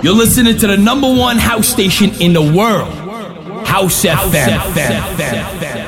You're listening to the number one house station in the world, House, house FM. FM. FM.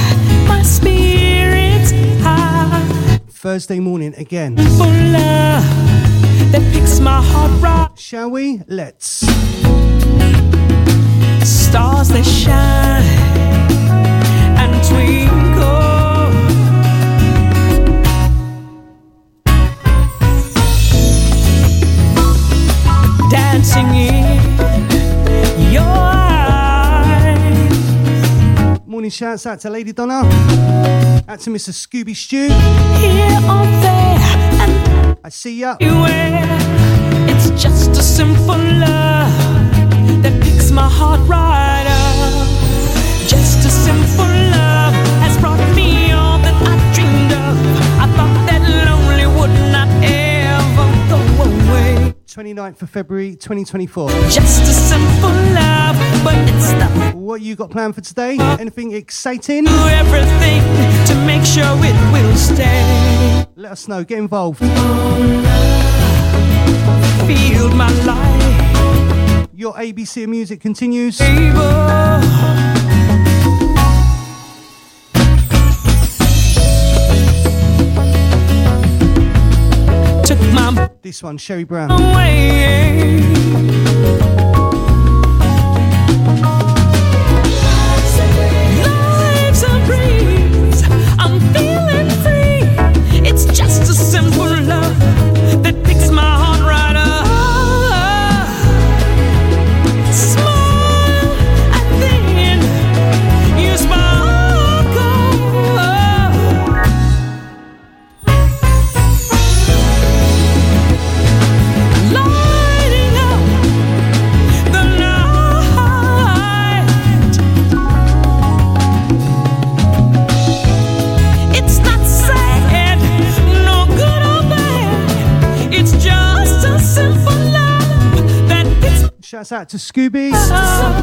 Thursday morning again. That picks my heart right. Shall we? Let's. Stars that shine and twinkle. dancing in your. Morning, shouts out to Lady Donna. Out to Mr. Scooby Stew. There, I see ya. It's just a simple love that picks my heart right 29th of February 2024. Just a simple love, but it's the What you got planned for today? Anything exciting? do everything to make sure it will stay. Let us know. Get involved. Feel my life, Your ABC of music continues. baby. This one, Sherry Brown. I'm feeling Shouts out to Scooby.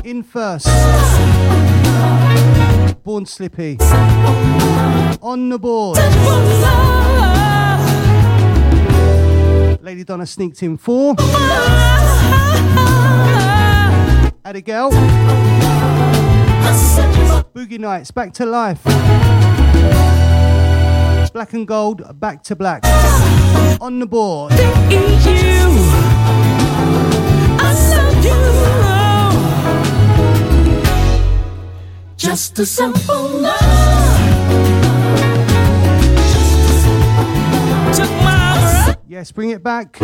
In first. Born Slippy. On the board. Lady Donna sneaked in four. Abigail. Boogie Nights, back to life. Black and gold, back to black. On the board. Just a simple love. Took my breath. Yes, bring it back.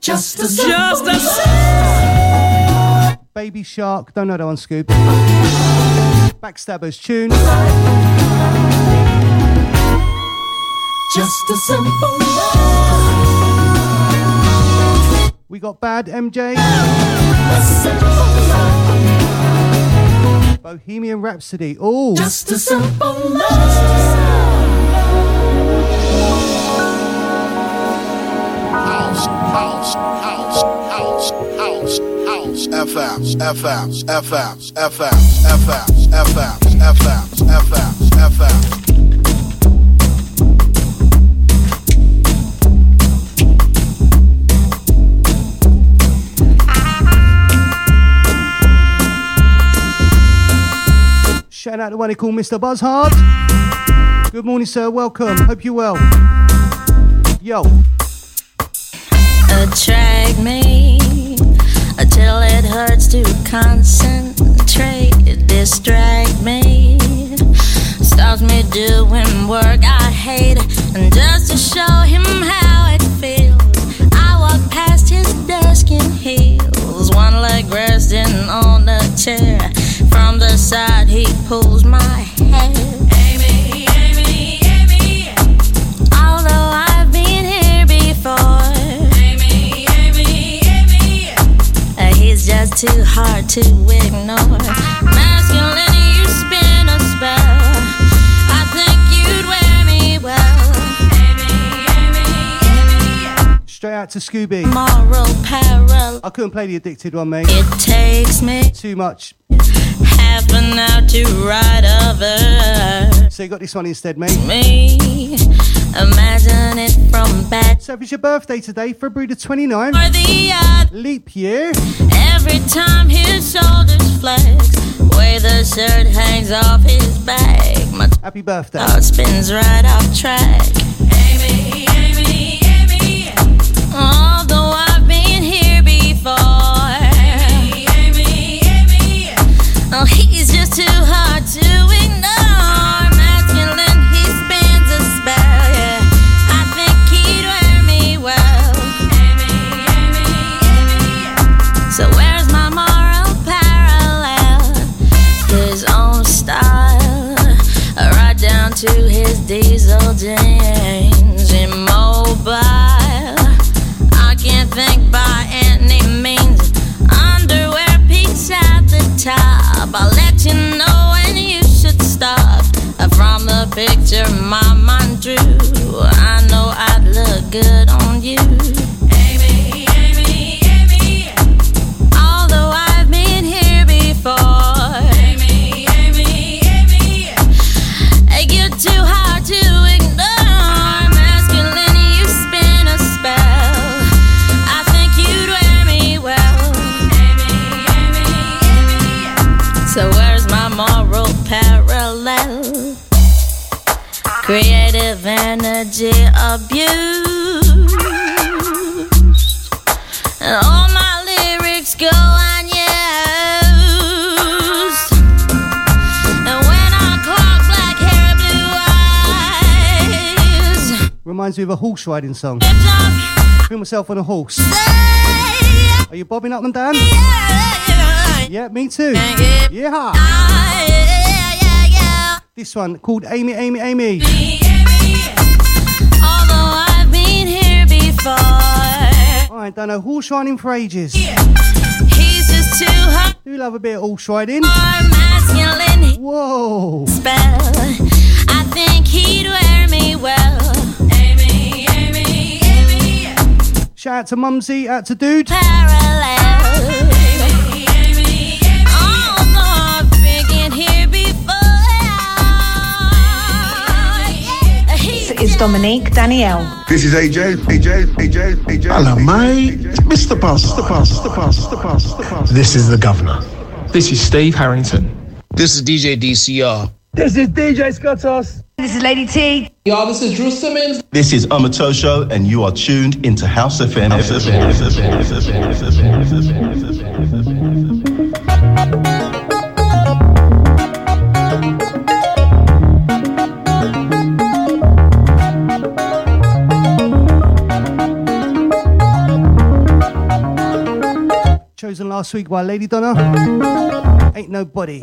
Just a just a simple Baby Shark. Don't know that one, Scoop. Backstabbers tune. just a simple love. We got Bad MJ. A simple love. Bohemian Rhapsody. Oh, Just a simple love. house, house, house, house, house, house, FMs, FMs, FMs, FMs, FMs, FMs, FMs, FMs, FMs. Shout out to one they call Mr. Buzzhard. Good morning, sir. Welcome. Hope you're well. Yo. attract me until it hurts to concentrate, distract me, stops me doing work I hate, and just to show him how it feels, I walk past his desk in heels, one leg resting on the chair. From the side, he pulls my hair. Amy, Amy, Amy. Although I've been here before, Amy, Amy, Amy. Uh, he's just too hard to ignore. Masculine, you spin a spell. I think you'd wear me well. Amy, Amy, Amy. Straight out to Scooby. Moral parallel. I couldn't play the addicted one, mate. It takes me Too much. Half an hour to write a verse. So you got this one instead, mate. Me, imagine it from back So if it's your birthday today, February the 29th, for the leap year. Every time his shoulders flex, way the shirt hangs off his back, my Happy birthday. thought spins right off track. Oh, he's just too hard to ignore. Masculine, he spins a spell. Yeah, I think he'd wear me well. Amy, Amy, Amy. So where's my moral parallel? His own style, right down to his diesel jeans, immobile. Picture my mind drew, I know I'd look good on you. Creative energy abused. And all my lyrics go unused. And when I clock black hair, blue eyes. Reminds me of a horse riding song. Feel myself on a horse. Are you bobbing up and down? Yeah, me too. Yeah. This one called Amy, Amy, Amy. Although I've been here before. I done a horse riding for ages. He's just too hot. Do love a bit of horse riding. Whoa. Spell. I think he'd wear me well. Amy, Amy, Amy. Shout out to Mumsy, out to Dude. Parallel. Is Dominique Danielle. This is AJ, AJ, AJ, AJ. Hello, mate. Mr. Buzz, Mr. Buzz, Mr. Buzz, Mr. Buzz, Mr. Buzz. This is the governor. This is Steve Harrington. This is DJ DCR. This is DJ Scottos. This is Lady T. Y'all, this is Drew Simmons. This is Amatosho, and you are tuned into House FM. Chosen last week by Lady Donna. Ain't nobody.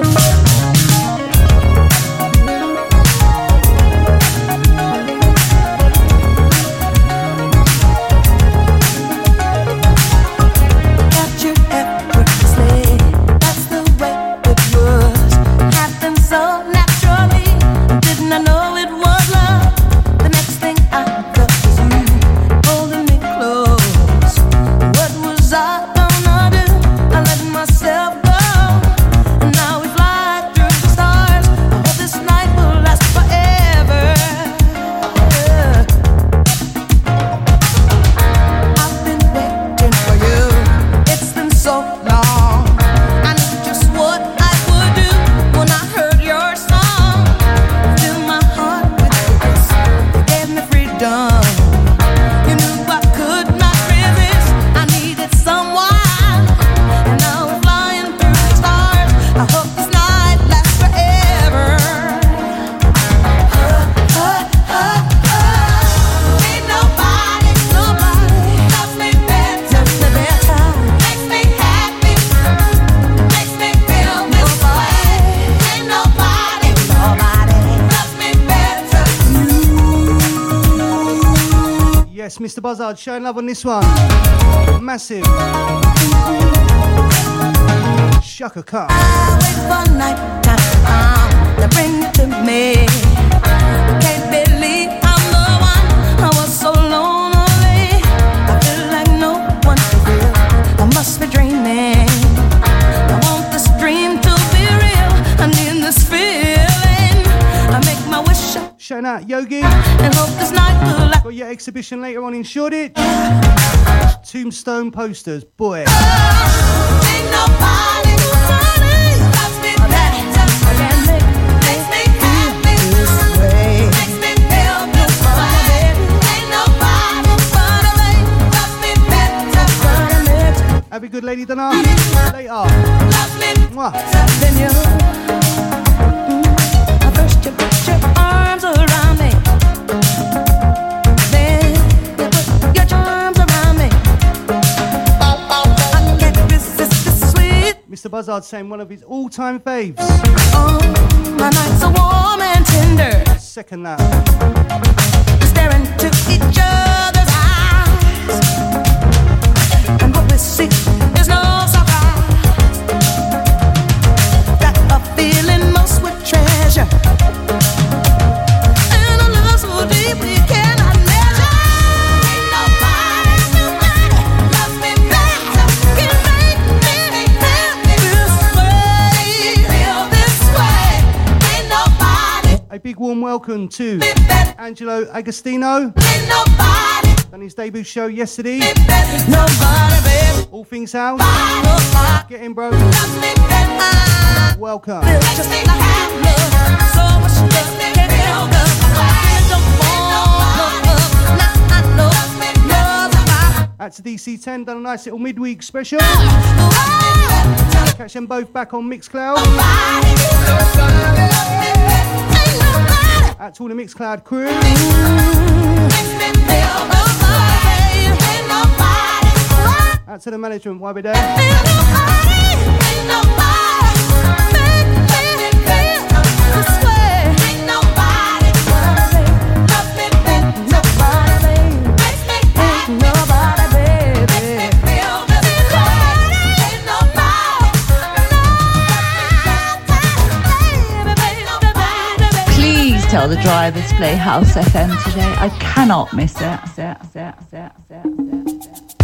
Buzzard, showing love on this one. Massive. Chaka Khan. Wait for night time to to bring to me. Can't believe I'm the one. I was so lonely. I feel like no one is real. I must be dreaming. Wish out Yogi. and hope this night will last. Got your exhibition later on in Shoreditch. Tombstone posters, boy. Nobody, nobody loves me better. Makes me Mr. Buzzard saying one of his all time faves. Oh, my nights are warm and tender. second that. Staring into each other's eyes, and what we see is no surprise. Got a feeling most would treasure, big warm welcome to Angelo Agostino. Done his debut show yesterday. All things house. Get in, bro. Welcome. That's the DC10, done a nice little midweek special. Catch them both back on Mixcloud. That's all the Mixcloud crew. Out to the management while we're there. Tell the drivers play House FM today. I cannot miss it.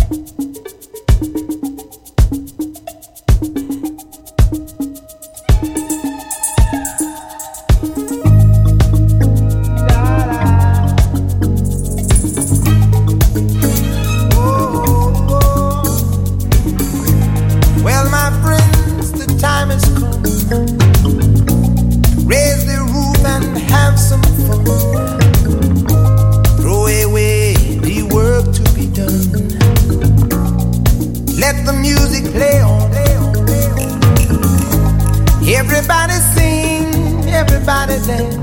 Everybody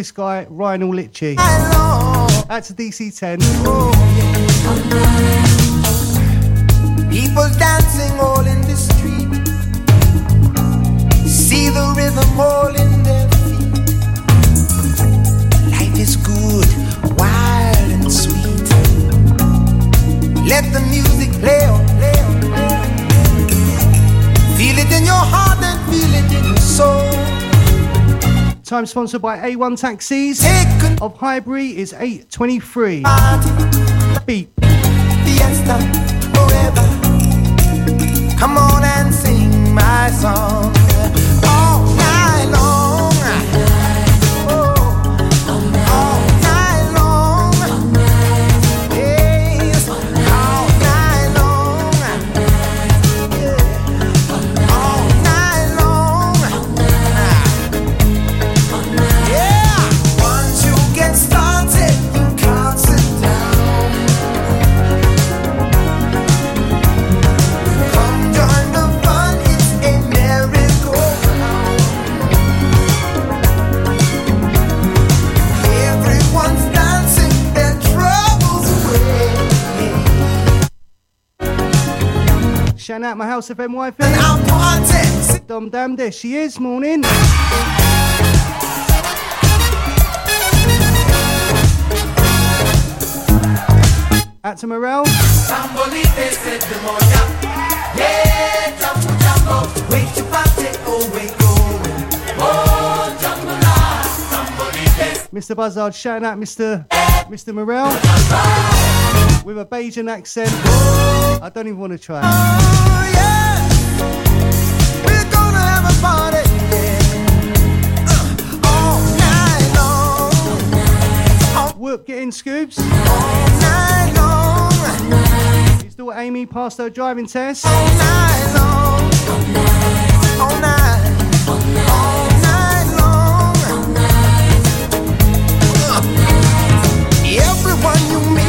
This guy Ryan Litchi. That's a DC10. People dancing all in the street. See the rhythm all in their feet. Life is good, wild and sweet. Let the music play on, play on, play on. Feel it in your heart and feel it in your soul. Time sponsored by A1 Taxis of Highbury is 823. Beep. Fiesta forever. Come on and sing my song Shout out my House FM wifey. Dom Dam, there she is. Morning. Out to Morel. Sambolite se demonia. Yeah, jumbo jumbo. Wait to party, oh. Oh, jumbo la. Sambolite. Mr. Buzzard shouting out Mr. Mr. Morel with a Bajan accent. I don't even want to try. whoop, get in, Scoops. His daughter Amy passed her driving test. All night long. All night. All night. Everyone you meet.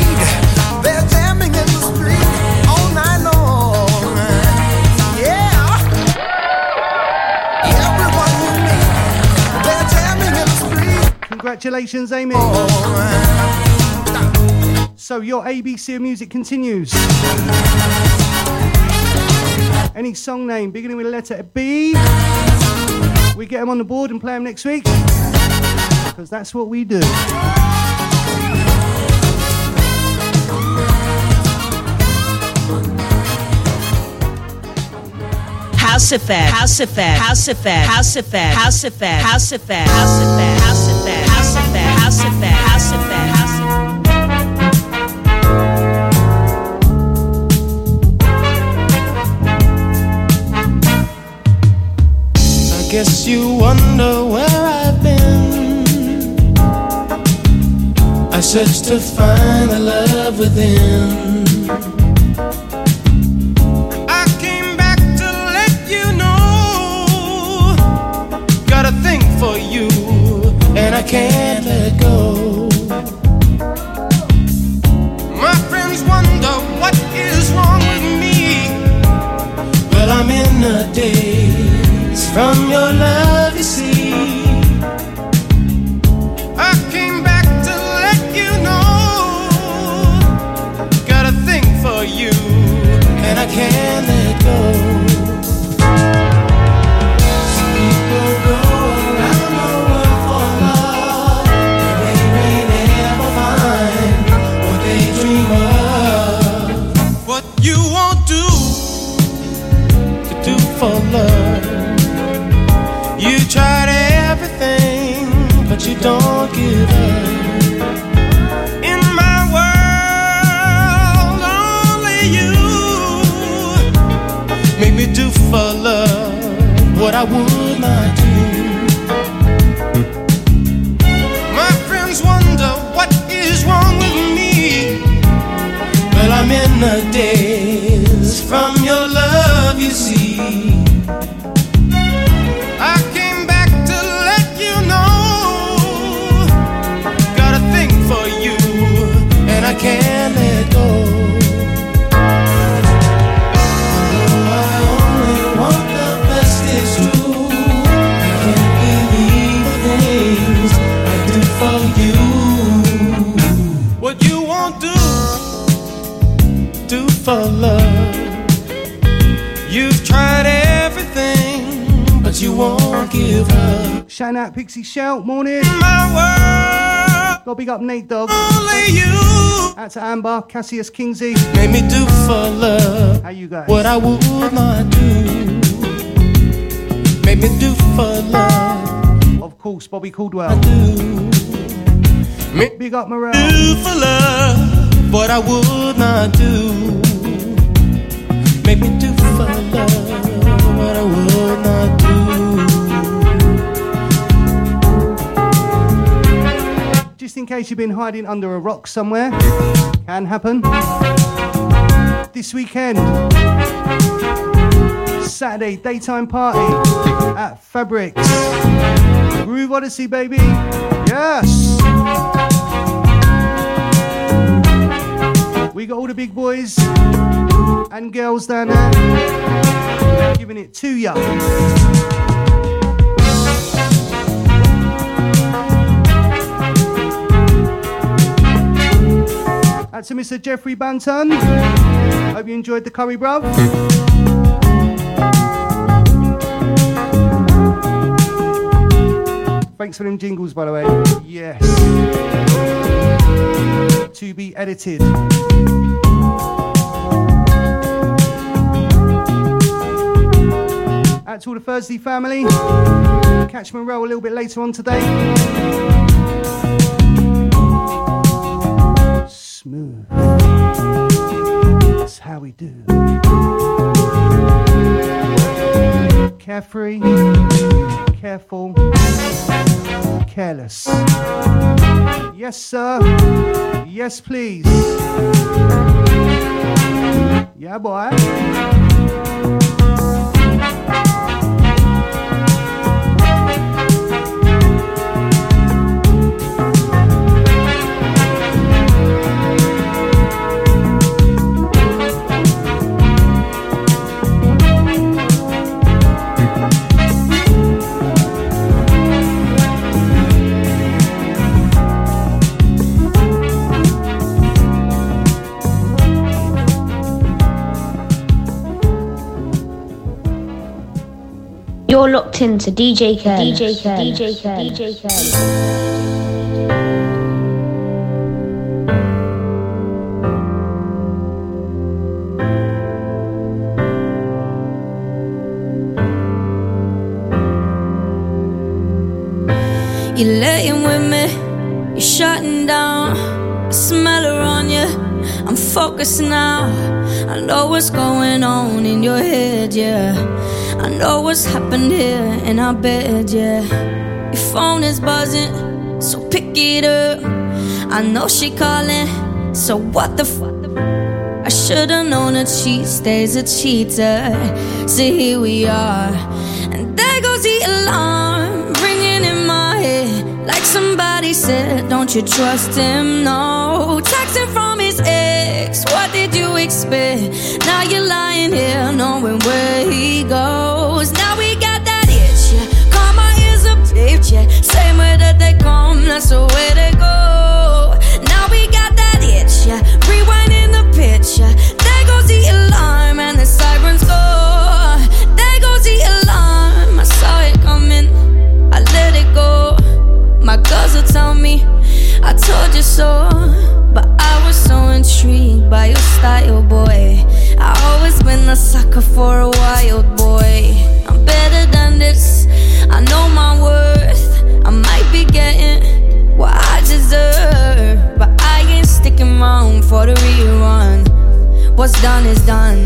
Congratulations, Amy. So your ABC of music continues. Any song name beginning with a letter B, we get them on the board and play them next week. Because that's what we do. House effect, house effect, house effect, house effect, house effect, house effect, house effect, house effect. I guess you wonder where I've been. I searched to find the love within. I came back to let you know. Got a thing for you, and I can't let love, up. Pixie Shout, morning. My world, Got big up Nate Dog. only you Out to Amber, Cassius Kingsey. made me do for love How you guys? what I would not do. Made me do for love Of course, Bobby Caldwell. Make Big up Morale. do for love what I would not do. Make me do for love what I would not do. In case you've been hiding under a rock somewhere, can happen. This weekend, Saturday daytime party at Fabrics. Groove Odyssey, baby. Yes. We got all the big boys and girls down there giving it to ya. That's to Mr. Jeffrey Banton. Hope you enjoyed the curry, bruv. Thanks for them jingles, by the way. Yes. To be edited. Out to all the Thursday family. Catch Monroe a little bit later on today. Smooth. That's how we do. Carefree, careful, careless. Yes, sir. Yes, please. Yeah, boy. You're locked into DJ Careless. DJ Careless. DJ Careless. DJ Careless. You're laying with me, you're shutting down. I smell her on you. I'm focused now. I know what's going on in your head, yeah. I know what's happened here in our bed, yeah. Your phone is buzzing, so pick it up. I know she calling, so what the fuck? I should've known a she stays a cheater. So here we are, and there goes the alarm ringing in my head. Like somebody said, don't you trust him? No. Texting from his ex, what expect? Now you're lying here, knowing where he goes. Now we got that itch, yeah. Karma is a bitch, yeah. Same way that they come, that's the way they go. Now we got that itch, yeah. Rewinding the picture. There goes the alarm and the sirens go. There goes the alarm. I saw it coming. I let it go. My girls will tell me I told you so. Intrigued by your style, boy. I always been a sucker for a wild boy. I'm better than this. I know my worth. I might be getting what I deserve. But I ain't sticking around for the rerun. What's done is done.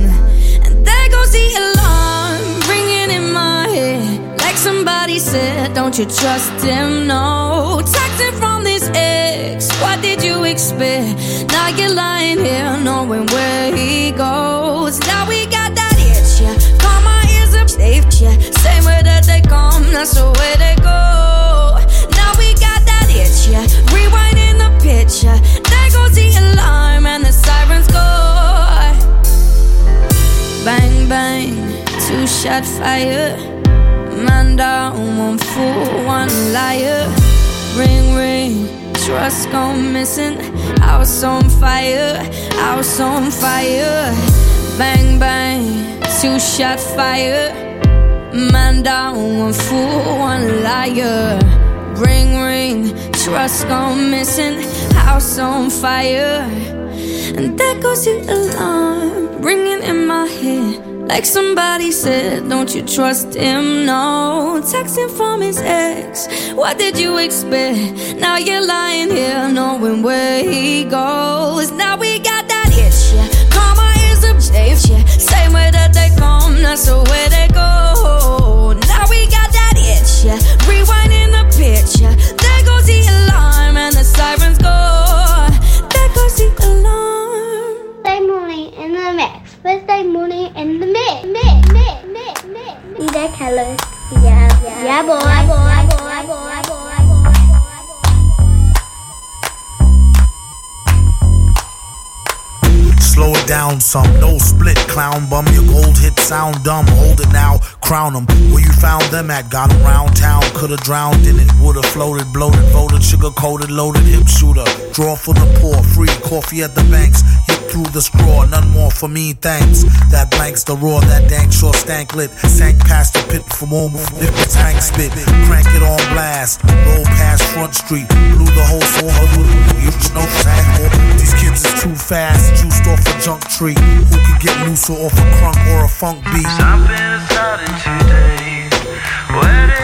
And there goes the alarm ringing in my head. Like somebody said, don't you trust him? No. Texting from ex, what did you expect? Now you're lying here knowing where he goes. Now we got that itch, yeah. Karma is a safe, yeah. Same way that they come, that's the way they go. Now we got that itch, yeah. Rewinding the picture. There goes the alarm and the sirens go. Bang, bang, two shot fire. Man down, one fool, one liar. Ring, ring, trust gone missing. House on fire, house on fire. Bang, bang, two shot fire. Man down, one fool, one liar. Ring, ring, trust gone missing. House on fire. And there goes the alarm ringing in my head. Like somebody said, don't you trust him? No. Texting from his ex, what did you expect? Now you're lying here knowing where he goes. Now we got that itch, yeah. Karma is a safe, yeah. Same way that they come, that's the way they go. Now we got that itch, yeah. Mix. DJ Kelly. Yeah, yeah. Yeah, boy. Yeah, boy. Yeah, boy. Yeah, boy. Yeah, boy. Slow it down some, no split, clown bum. Your gold hit sound dumb. Hold it now, crown them. Where you found them at? Got 'em round town, could've drowned in it. Would've floated, bloated, voted, sugar coated, loaded, hip shooter. Draw for the poor, free coffee at the banks. Through the straw, none more for me, thanks. That blanks the roar, that dank sure stank lit. Sank past the pit for more, the tank spit. Crank it on blast, roll past Front Street, blew the whole four. You know, these kids is too fast, juiced off a junk tree. Who could get looser off a crunk or a funk beat? Something is starting today. Where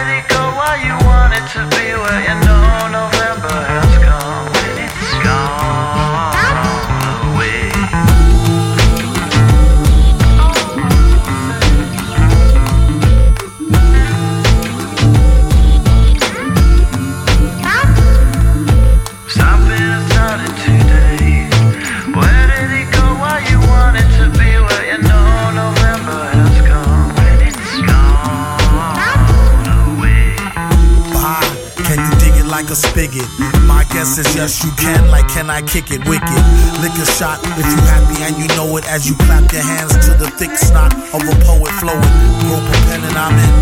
it spigot? My guess is yes, you can. Like, can I kick it wicked? Lick a shot if you happy and you know it as you clap your hands to the thick snot of a poet flowing. Rope a pen and I'm in.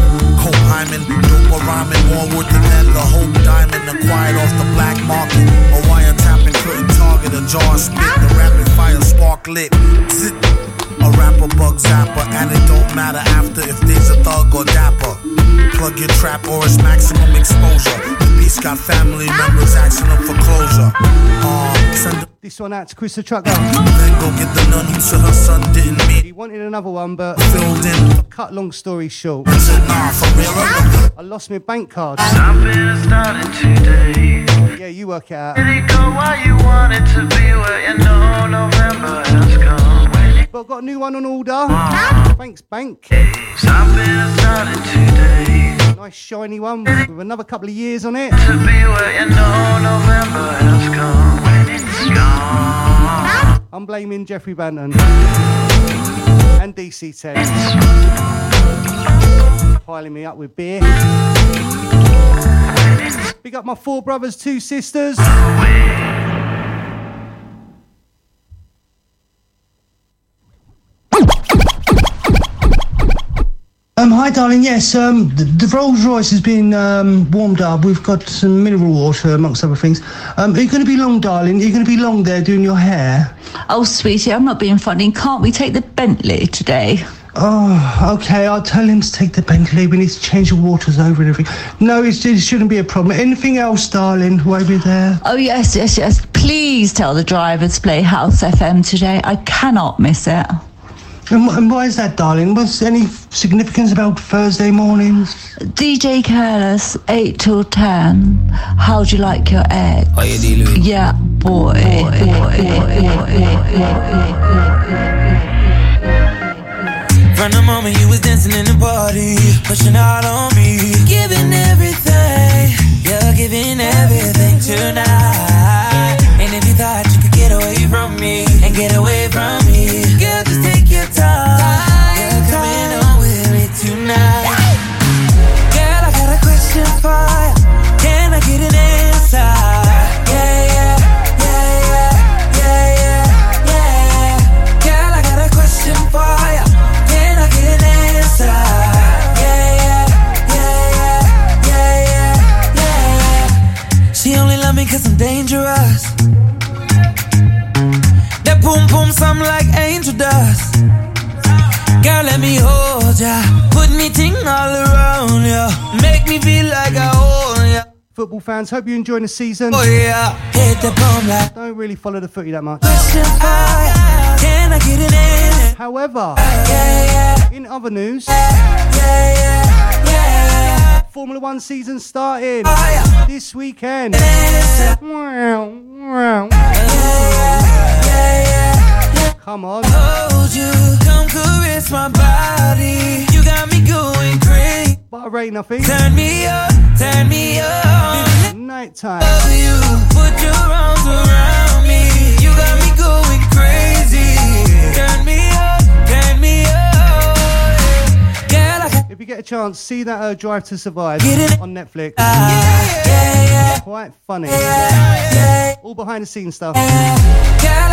Cope hymen, dope or rhyming, more worth than the hope diamond acquired off the black market. A wire tapping couldn't target a jar spit. The rapid fire spark lit. Zit. A rapper bug zapper, and it don't matter after if there's a thug or dapper. Plug your trap or it's maximum exposure. The beast got family members asking them for closure. Uh, send This one out to Chris the Trucker. then go get the nun who said her son didn't meet. He wanted another one, but Filled in. cut long story short. Said, nah, for real. I lost my bank card. Something started today. Yeah, you work it out. Let it go while you want it to be where you know November has come. But I've got a new one on order. Thanks, bank. Nice shiny one with another couple of years on it. To be where you know November has come. When it's gone. I'm blaming Jeffrey Banton and DC10. Piling me up with beer. Big up my four brothers, two sisters. Um, hi, darling. Yes, um, the, the Rolls Royce has been um, warmed up. We've got some mineral water, amongst other things. Um, are you going to be long, darling? Are you going to be long there doing your hair? Oh, sweetie, I'm not being funny. Can't we take the Bentley today? Oh, okay. I'll tell him to take the Bentley. We need to change the waters over and everything. No, it's, it shouldn't be a problem. Anything else, darling? While we're there. Oh, yes, yes, yes. Please tell the driver to play House FM today. I cannot miss it. And, why is that, darling? Was any significance about Thursday mornings? DJ Careless, 8 till 10. How'd you like your egg? How you dealing with? Yeah, boy. From the moment you was dancing in the party, pushing out on me, giving everything, you're giving everything tonight. Fans, hope you're enjoying the season. Oh yeah, hit the boom like Don't really follow the footy that much. I get an answer? However, Yeah, yeah, in other news, yeah, yeah, yeah. Formula One season starting oh, Fire. this weekend. Answer. Wow, wow. Yeah, yeah. Come on. Hold you, come caress my body. You got me going crazy. But I rate nothing. Turn me up, turn me up. Night time. Love you, put your arms around me. You got me going crazy. Turn me up, turn me up. Girl, I got If you get a chance, see that uh, Drive to Survive on Netflix. yeah, yeah, Quite funny. All behind the scenes stuff. Girl,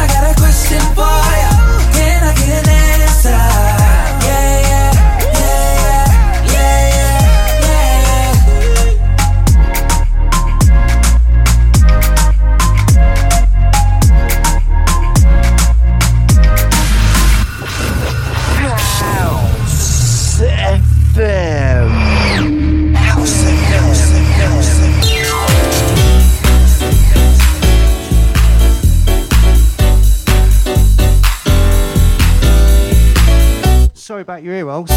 About your ear rolls. A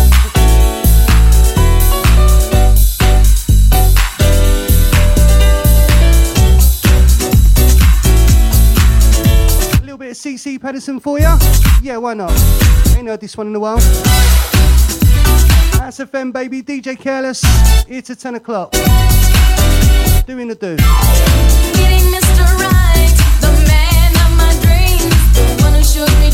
little bit of CeCe Peniston for you? Yeah, why not? Ain't heard this one in a while. That's FM, baby. DJ Careless. Here to 10 o'clock. Doing the do. Mr. Right, the man of my dreams, the one who showed me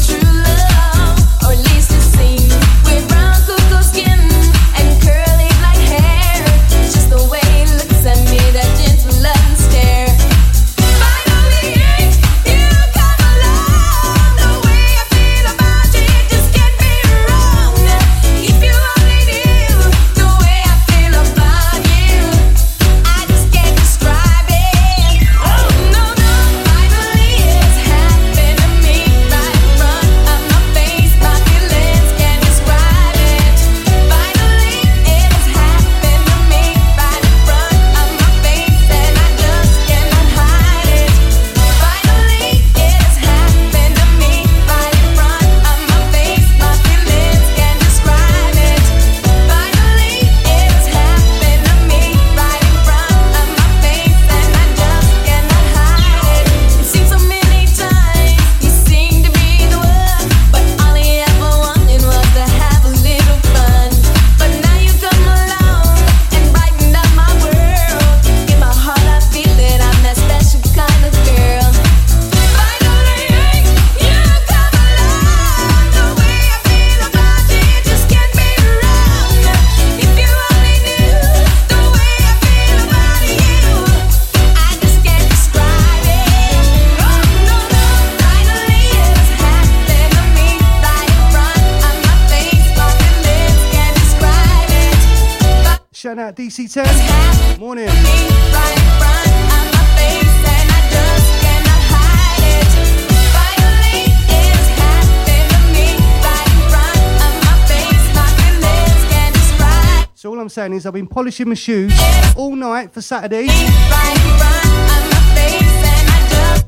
is I've been polishing my shoes all night for Saturday.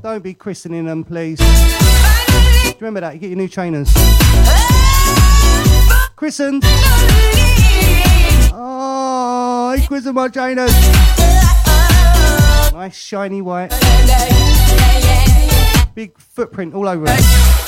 Don't be christening them, please. Remember that, you get your new trainers. Christened. Oh, he christened my trainers. Nice shiny white. Big footprint all over it.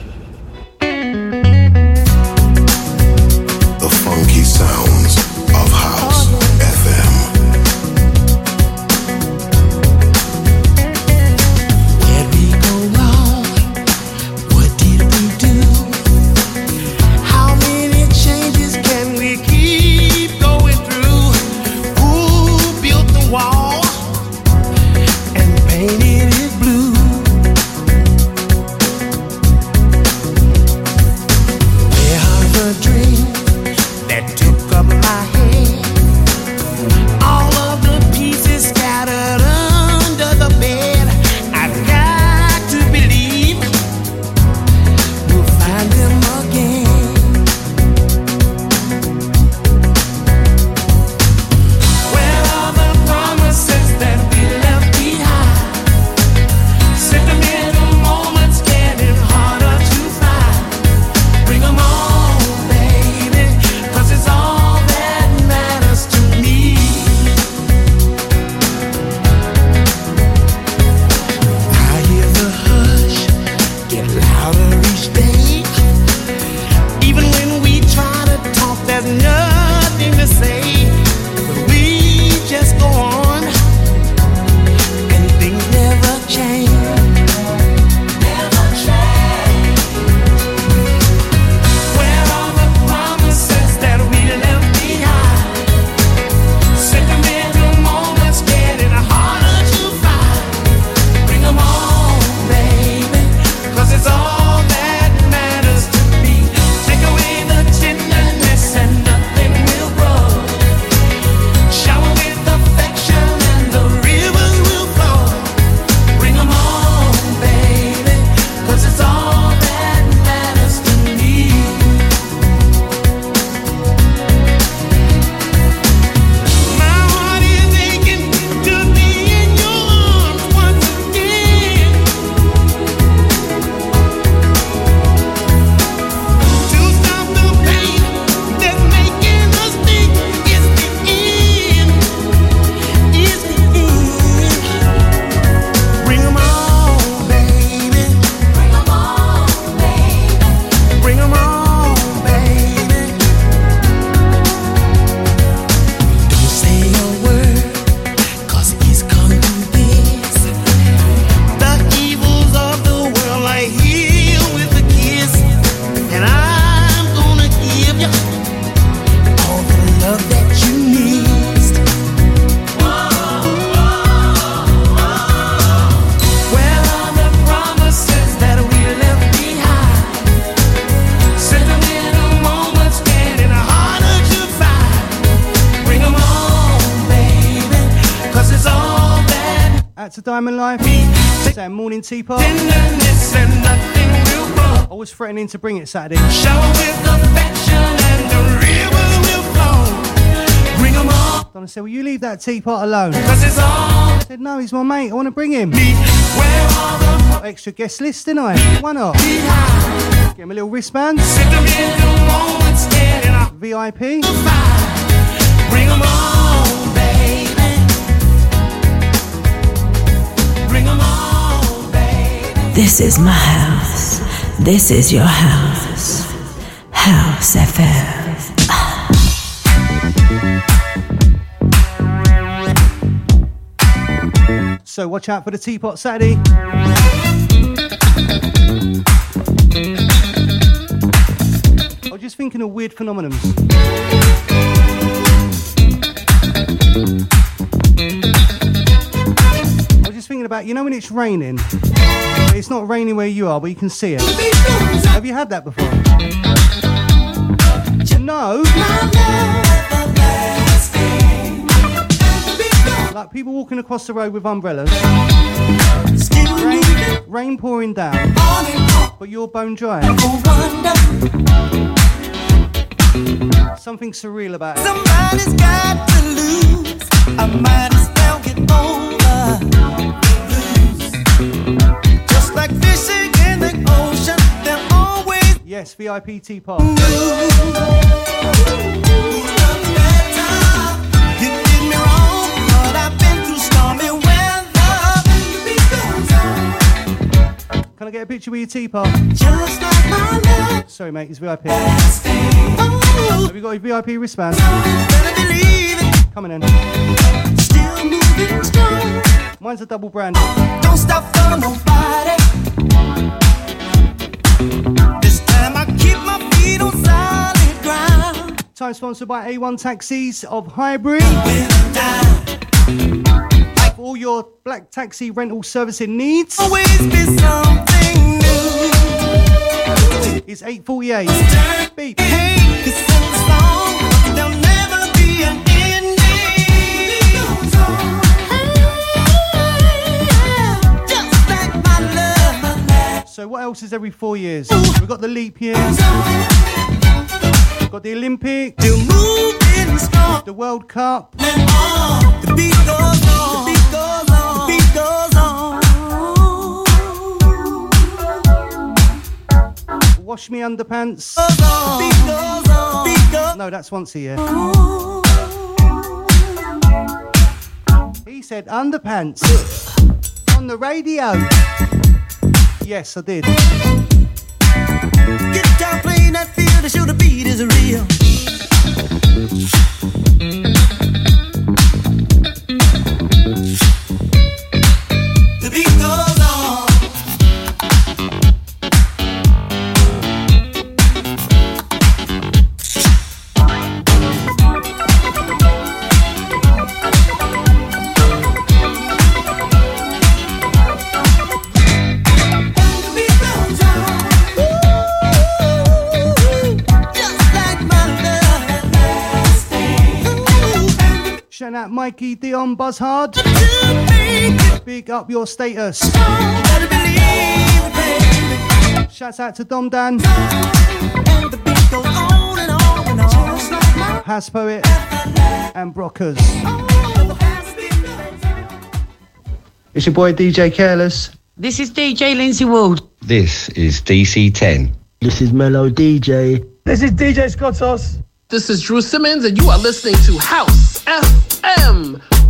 teapot. I was threatening to bring it Saturday. Donna said, Will you leave that teapot alone? I said, No, he's my mate. I want to bring him. Got extra guest list, didn't I? Why not? Give him a little wristband. VIP. Bring This is my house. This is your house. House FM. So watch out for the Teapot Saturday. I was just thinking of weird phenomenons. About, you know, when it's raining, but it's not raining where you are, but you can see it. Have you had that before? No. Like people walking across the road with umbrellas. Rain, rain pouring down, but you're bone dry. Something surreal about it. Somebody's got to lose. Over through stormy weather. Can I get a picture with your teapot? Like. Sorry, mate, it's VIP. Have you got your VIP wristband? Coming in. Mine's a double brand. Don't stop for nobody. Time sponsored by A1 Taxis of Highbury. For all your black taxi rental servicing needs. Always be something new. It's 848. Beep. Hey, this is the song. There'll never be an ending. Just like my love. So what else is every four years? We've got the leap year. Got the Olympics. Still moving strong. The World Cup. The beat goes on. The beat goes on. The beat goes on. Wash me underpants. The beat goes on. Beat goes No, that's once a year. He said underpants. On the radio. Yes, I did. Get down, playing that to show the beat is real. Out Mikey Dion Buzzhard. Big up your status. better believe it, baby. Shouts out to Dom Dan, And the beat and on and like Has Poet, and Brockers. It's your boy DJ Careless. This is DJ Lindsay Ward. This is DC10. This is Mellow DJ. This is DJ Scottos. This is Drew Simmons, and you are listening to House FM.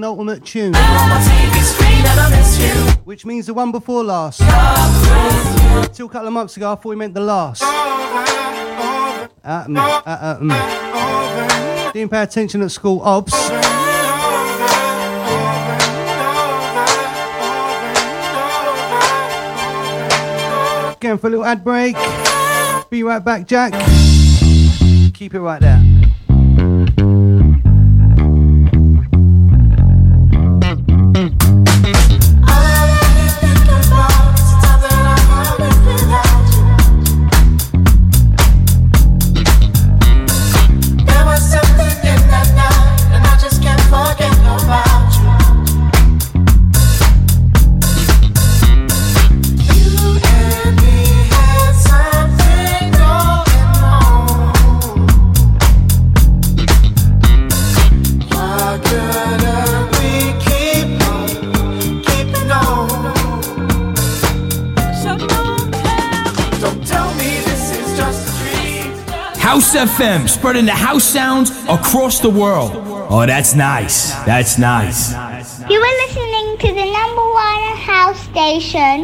Penultimate tune. Which means the one before last. Till a couple of months ago, I thought we meant the last. Uh, mm, uh, uh, mm. Didn't pay attention at school, obs. Going for a little ad break. Be right back, Jack. Keep it right. There FM, spreading the house sounds across the world. Oh, that's nice. That's nice. You were listening to the number one house station,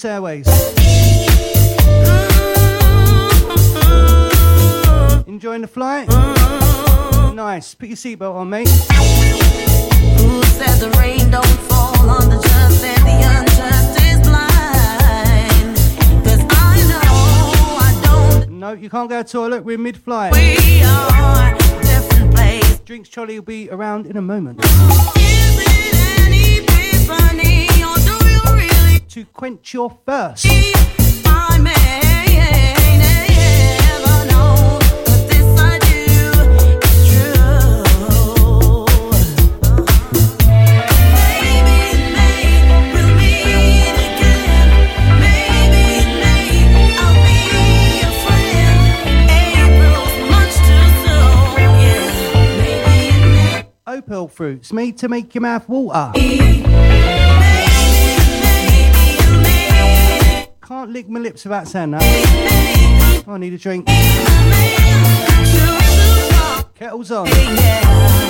Careless Airways. Enjoying the flight? Nice. Put your seatbelt on, mate. Who said the rain don't fall on the just and the unjust is blind? 'Cause I know I don't No, you can't go to the toilet. We're mid-flight. We are Drinks Trolley will be around in a moment. Quench your thirst. Opal fruits made to make your mouth water. I can't lick my lips without saying that. I need a drink. Kettles on.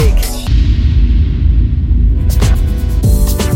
mistake.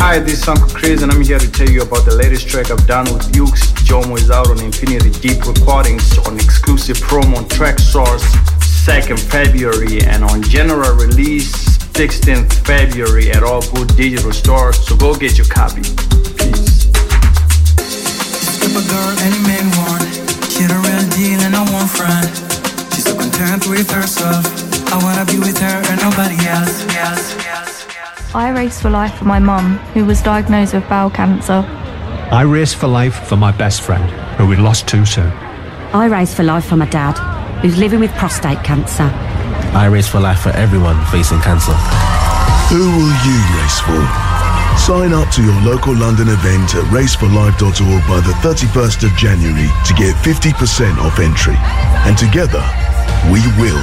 Hi, this is Uncle Chris, and I'm here to tell you about the latest track I've done with Ukes. Jomo is out on Infinity Deep Recordings on exclusive promo on Traxsource 2nd February and on general release 16th February at all good digital stores. So go get your copy. Peace. A girl any the real deal and. She's so content with herself. I wanna be with her and nobody else. else, else. I race for life for my mum, who was diagnosed with bowel cancer. I race for life for my best friend, who we lost too soon. I race for life for my dad, who's living with prostate cancer. I race for life for everyone facing cancer. Who will you race for? Sign up to your local London event at raceforlife.org by the 31st of January to get 50% off entry. And together, we will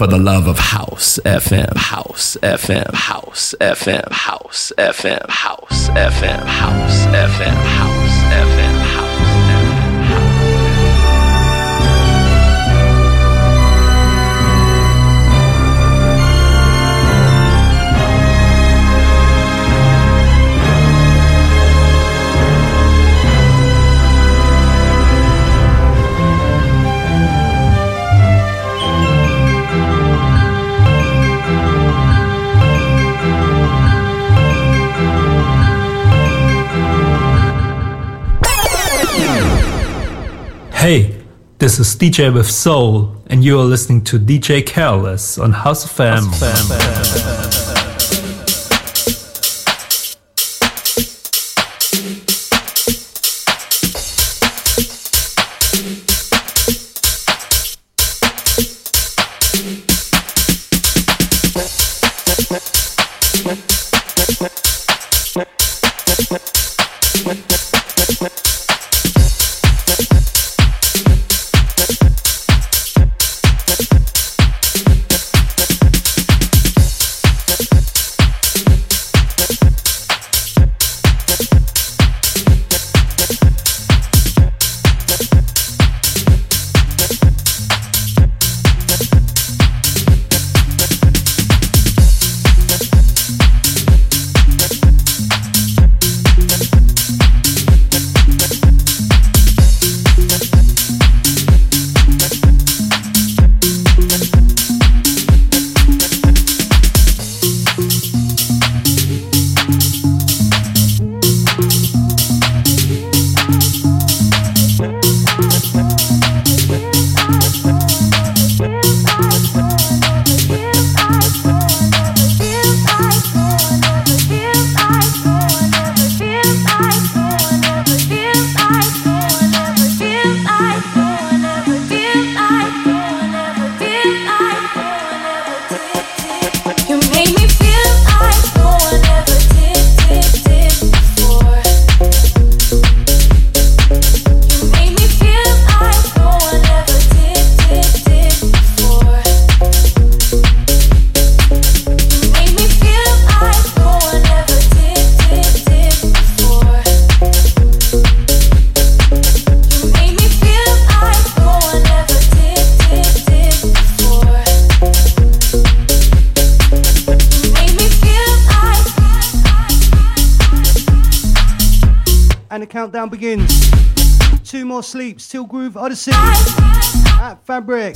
for the love of house FM, house FM, house FM, house FM, house FM, house FM, house FM, house Hey, this is DJ with Soul, and you are listening to DJ Careless on House of Fam. You Two more sleeps till Groove Odyssey at Fabric.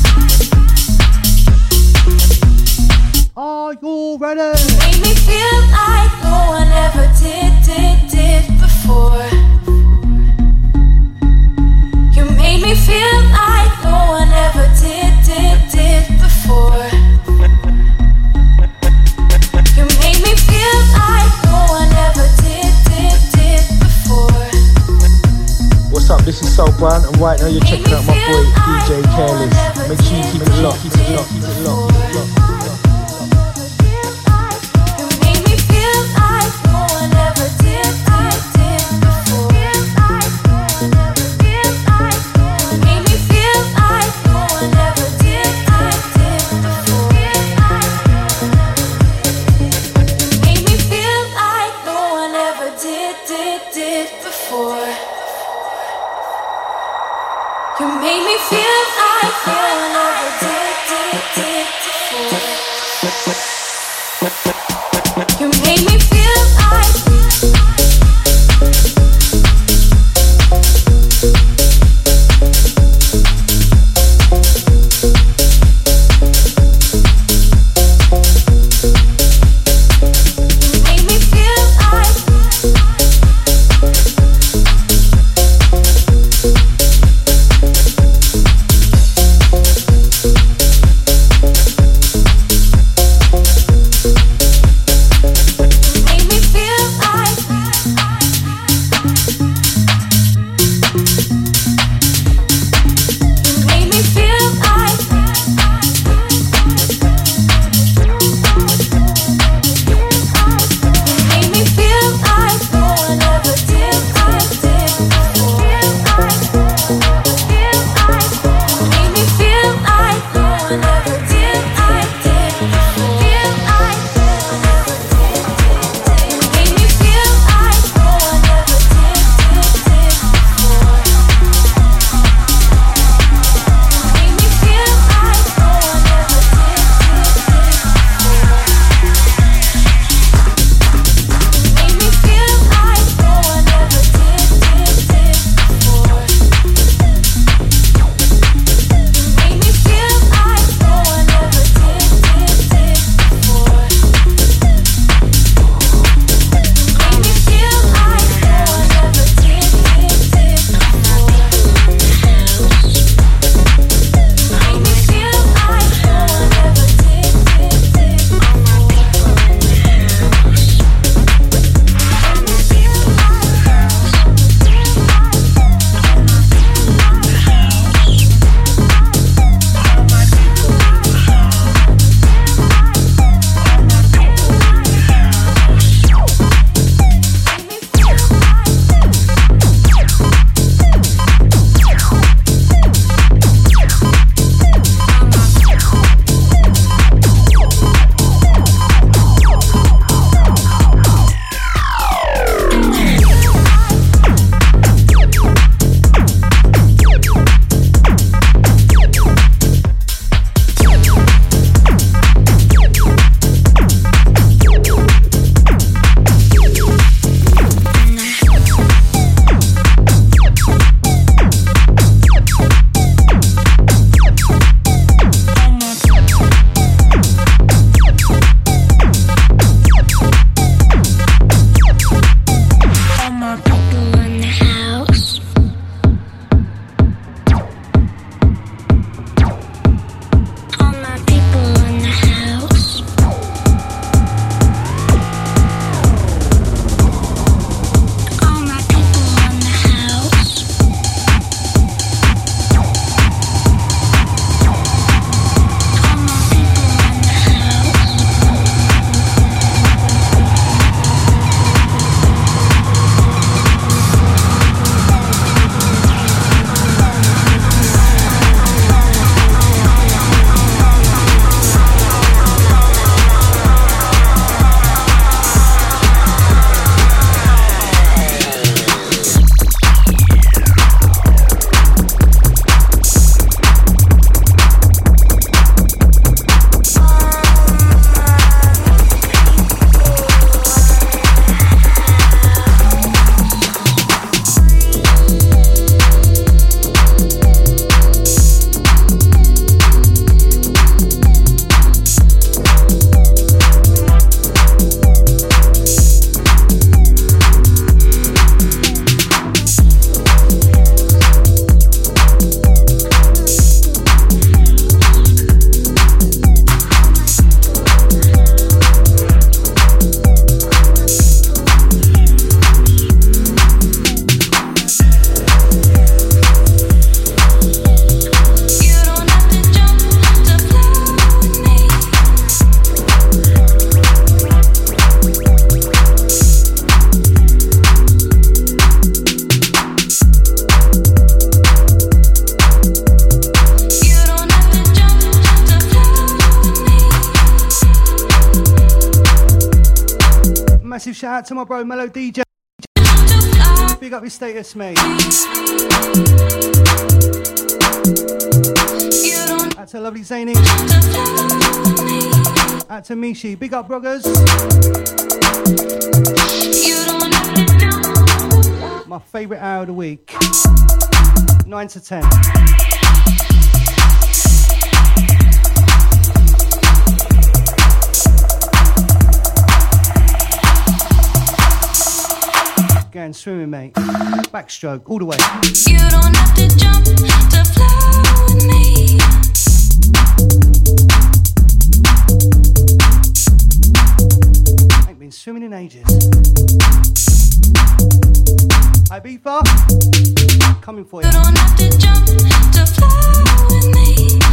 Shout out to my bro Mellow DJ. Big up your status, mate. Out to lovely Zany. Out to Mishi. Big up, brothers. My favourite hour of the week. 9 to 10. Going swimming, mate. Backstroke, all the way. You don't have to jump to fly with me. Ain't been swimming in ages. Ibiza, coming for you. You don't have to jump to fly with me.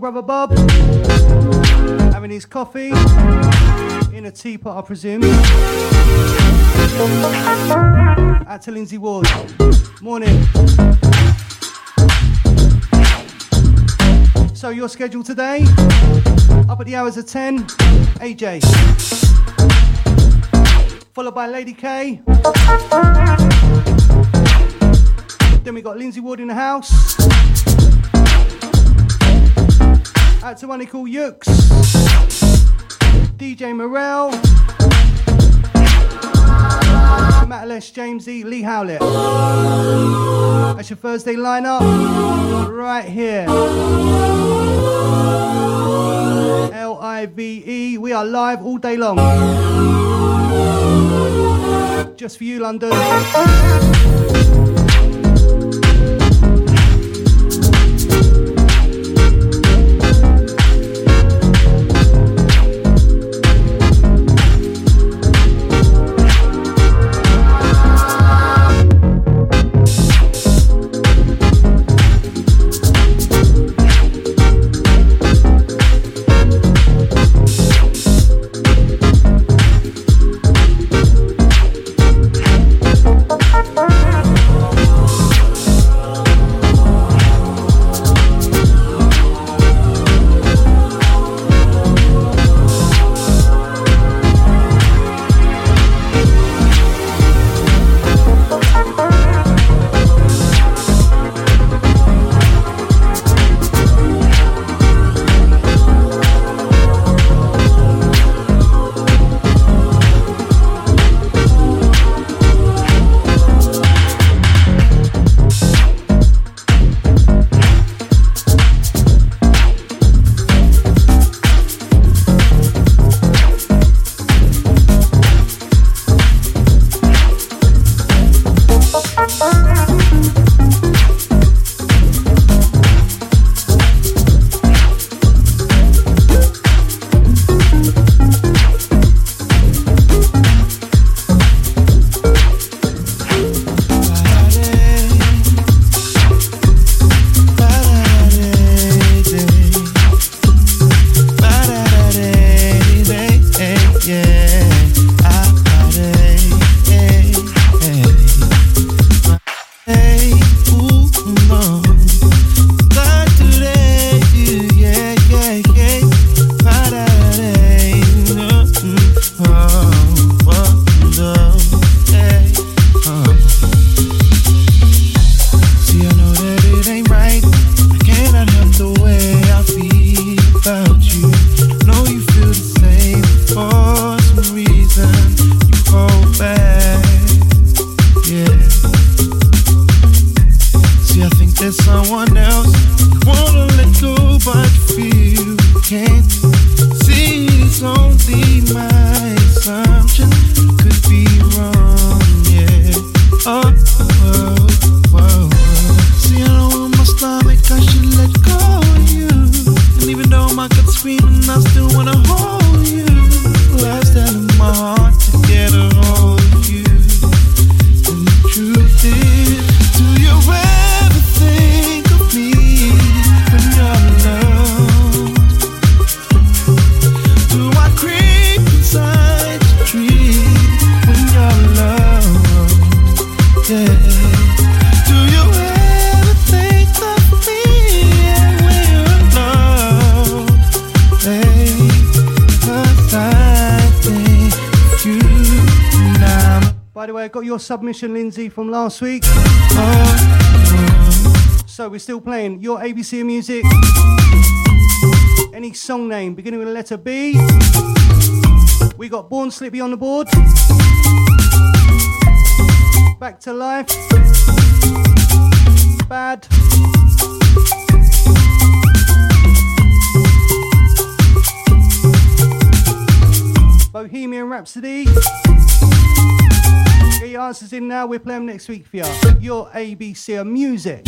Brother Bob. Having his coffee in a teapot, I presume. Out to Lindsay Ward. Morning. So your schedule today? Up at the hours of 10, AJ. Followed by Lady K. Then we got Lindsay Ward in the house. Out to one called Yux. DJ Morel. Matt Les, James E, Lee Howlett. That's your Thursday lineup. Right here. L I V E. We are live all day long. Just for you, London. Submission, Lindsay, from last week. So we're still playing your ABC music. Any song name beginning with a letter B. We got Born Slippy on the board. Back to life. Bad. Bohemian Rhapsody. Get your answers in now. We're playing next week for you. Your ABC of music.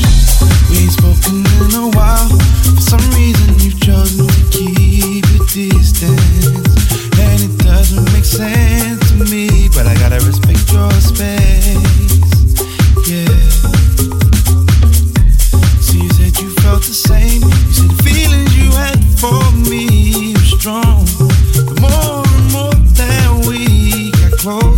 We ain't spoken in a while. For some reason, you've chosen to keep your distance. And it doesn't make sense to me, but I gotta respect your space. Yeah. So you said you felt the same. You said the feelings you had for me were strong. The more and more that we got closer,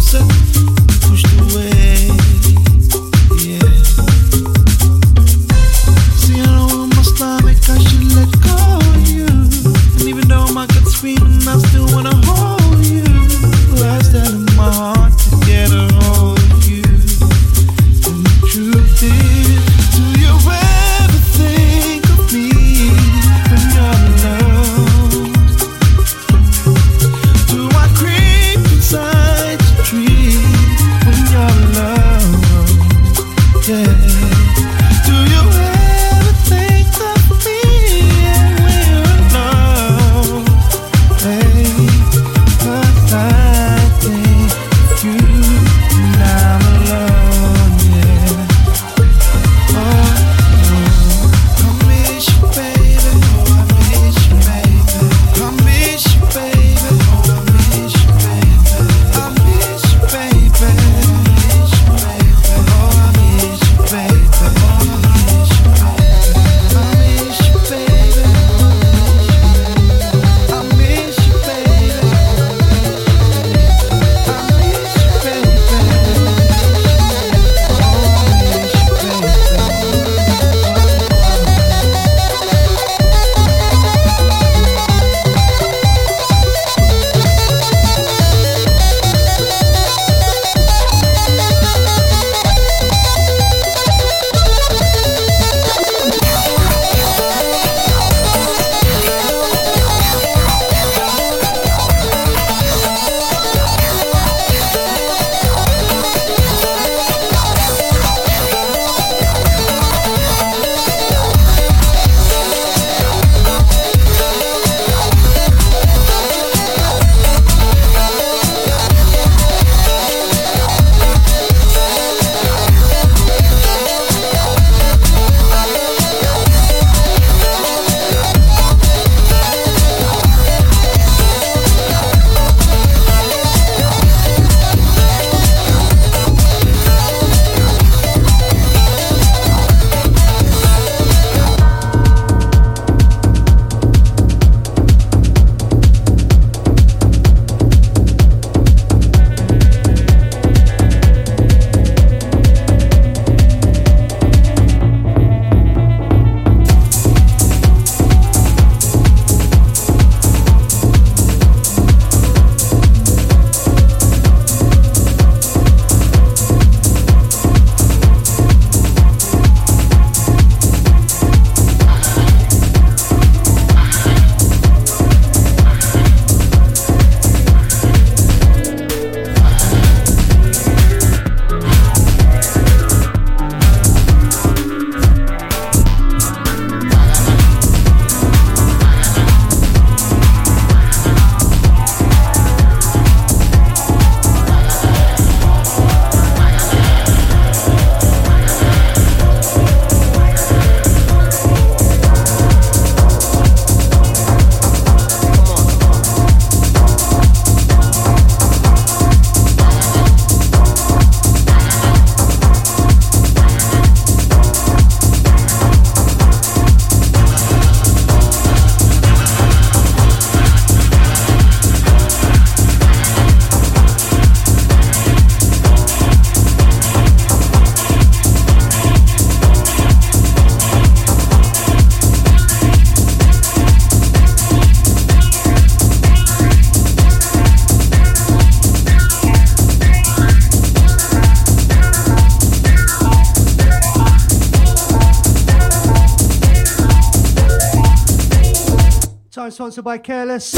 by Careless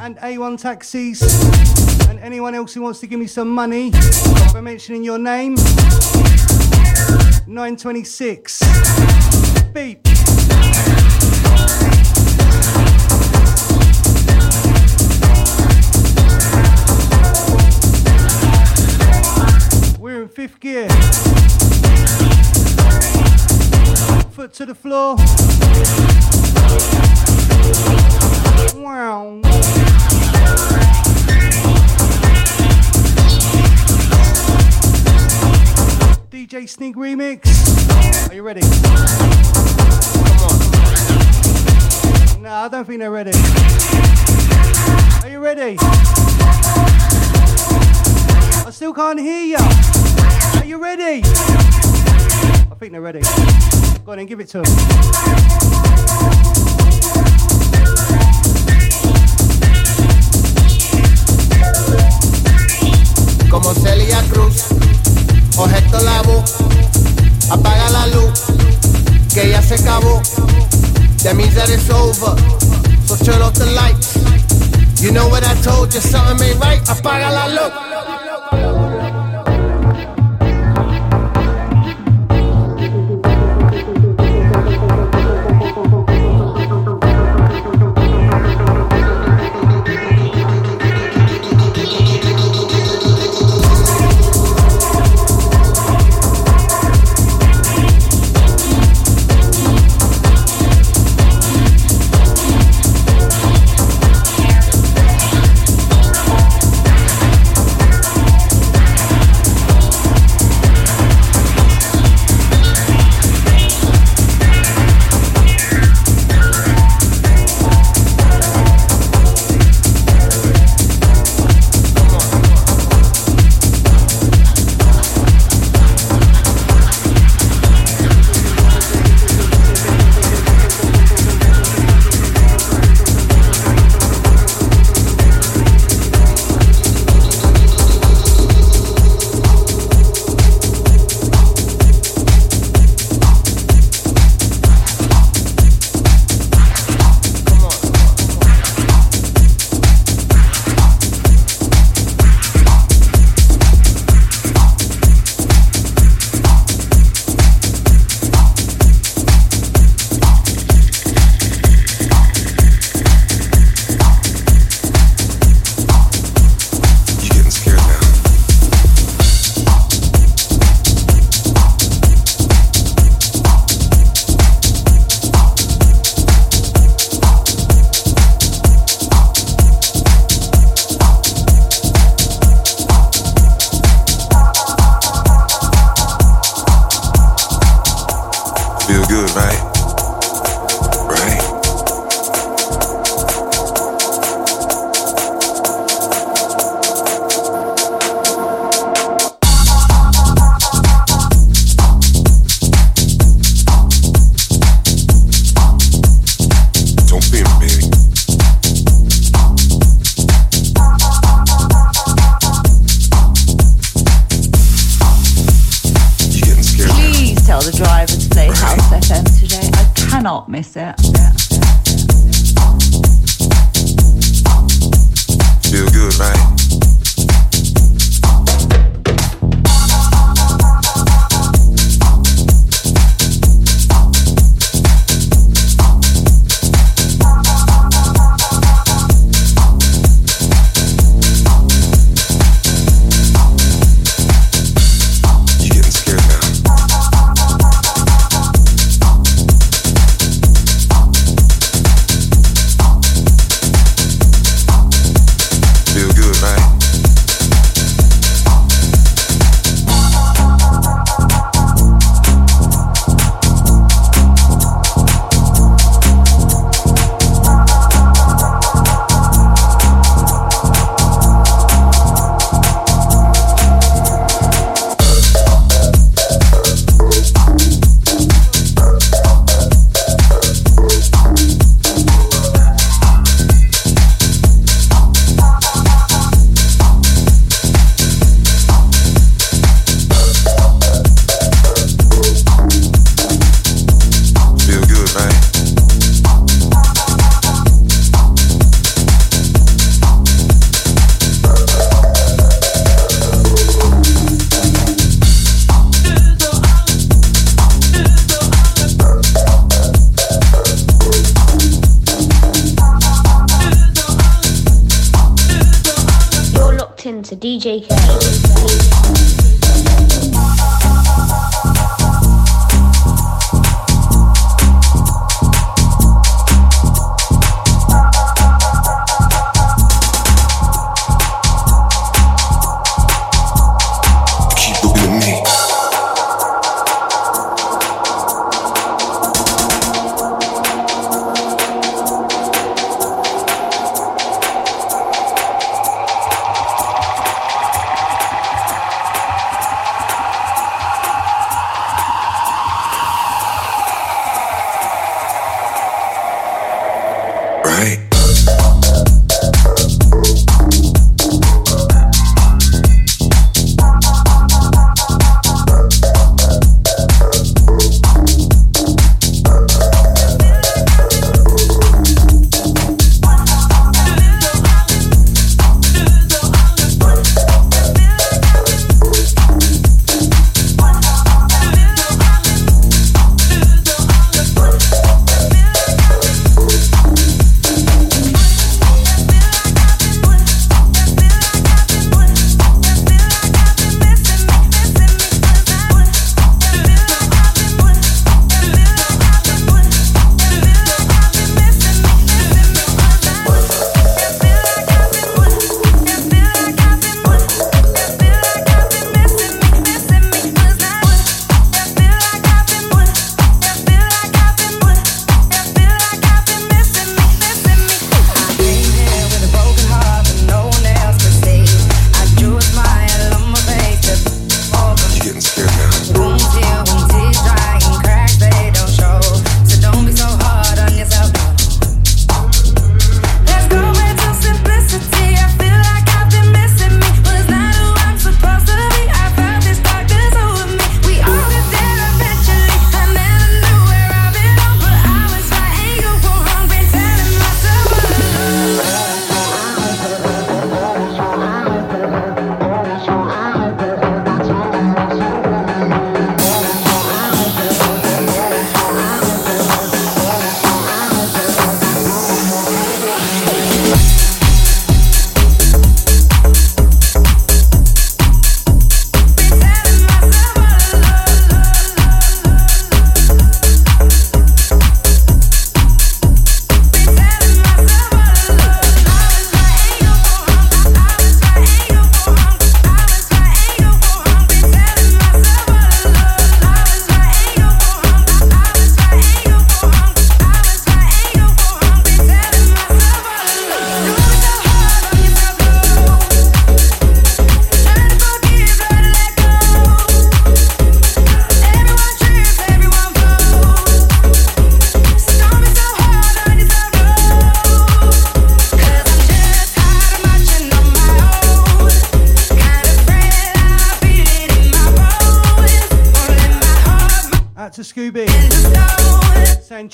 and A1 Taxis. And anyone else who wants to give me some money by mentioning your name. 926. Beep. We're in fifth gear. Foot to the floor. Can't hear you. Are you ready? I think they're ready. Go on and give it to them. Como Celia Cruz o Héctor Lavoe, apaga la luz, que ya se acabó. That means that it's over. So turn off the lights. You know what I told you, something ain't right. Apaga la luz.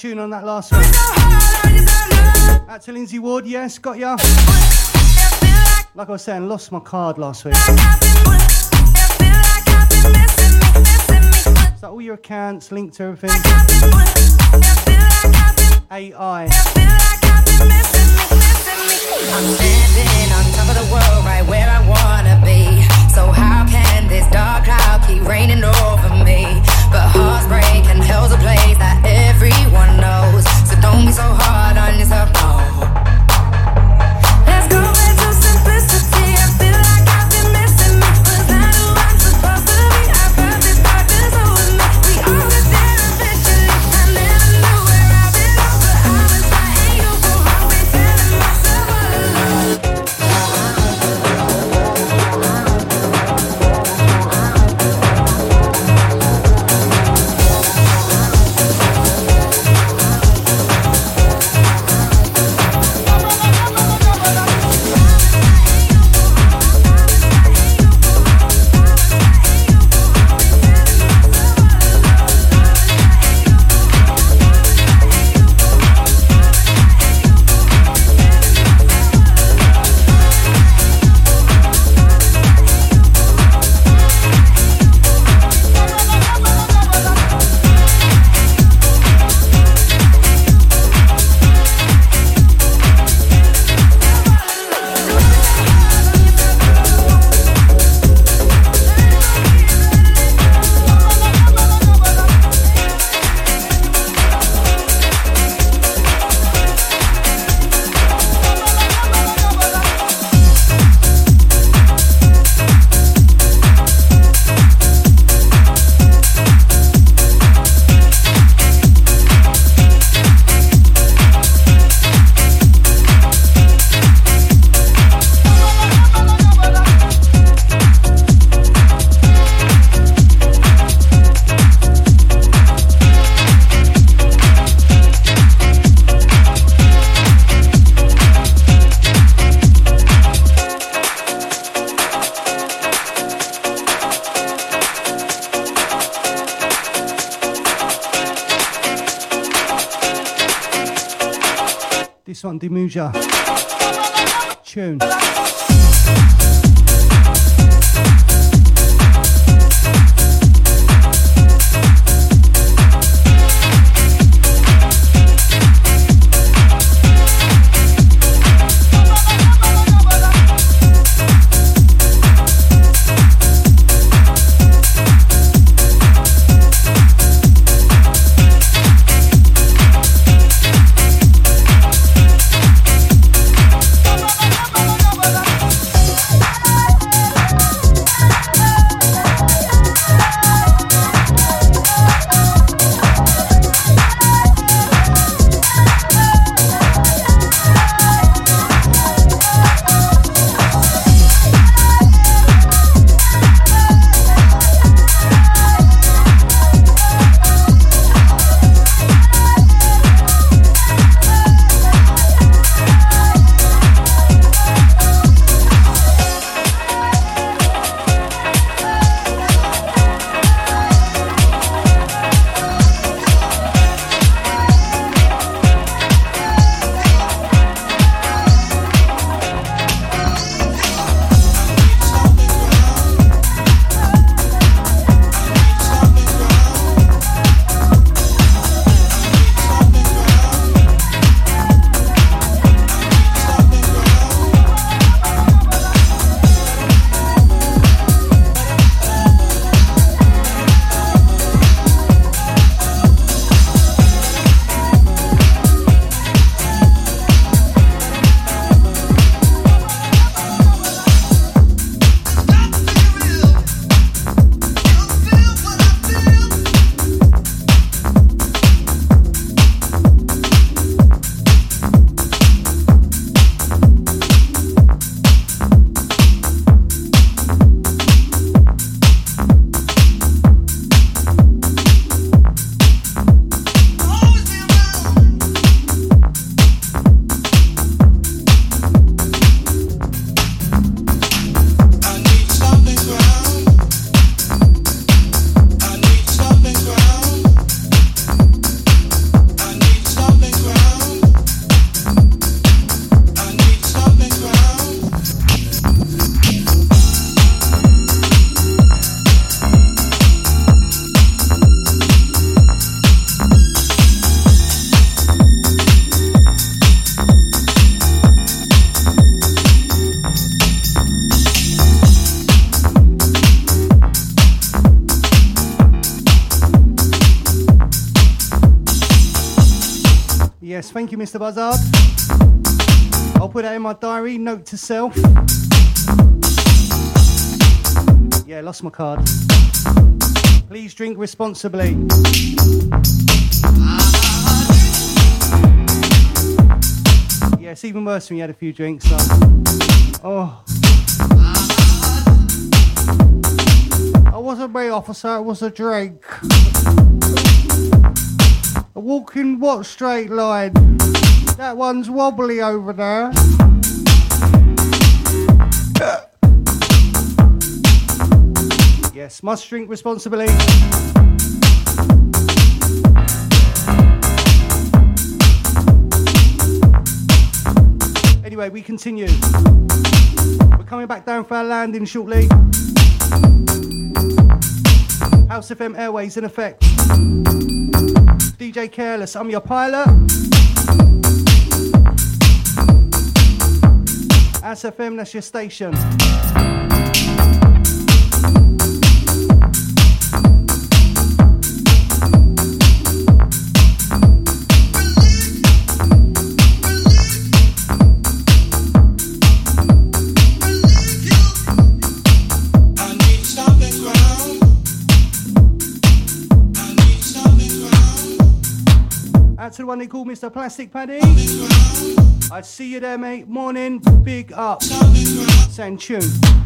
Tune on that last one. Out to Lindsay Ward, yes, got ya. Like I was saying, lost my card last week. Is that all your accounts linked to everything? AI. I'm standing on top of the world, right where I wanna be. So how can this dark cloud keep raining over me? But hearts break and hell's a place that everyone knows. So don't be so hard on yourself, This Mr. Buzzard. I'll put that in my diary. Note to self. Yeah, lost my card. Please drink responsibly. Yeah, it's even worse when you had a few drinks. So. Oh. I wasn't a officer, I was a drink. What straight line? That one's wobbly over there. yes, must drink responsibly. Anyway, we continue. We're coming back down for our landing shortly. House FM Airways in effect. DJ Careless, I'm your pilot. SFM, that's your station. They call Mr. Plastic Paddy. I'd see you there, mate. Morning, big up. Send tune.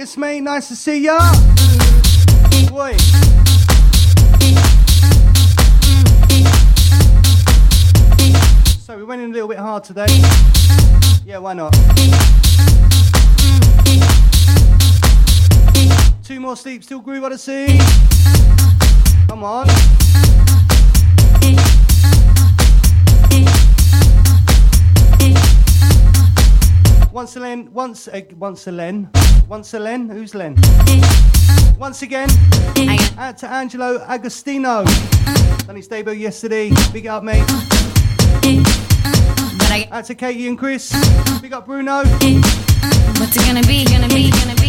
Up mate. Nice to see ya. Boy. So we went in a little bit hard today. Yeah, why not? Two more sleeps till groove on the sea. Come on. Once a Len, once a, once a Len, once a Len, who's Len? Once again, out to Angelo Agostino. Done his debut yesterday. Big up, mate. Out to Katie and Chris. Big up, Bruno. What's it? Gonna be? Gonna be? Gonna be?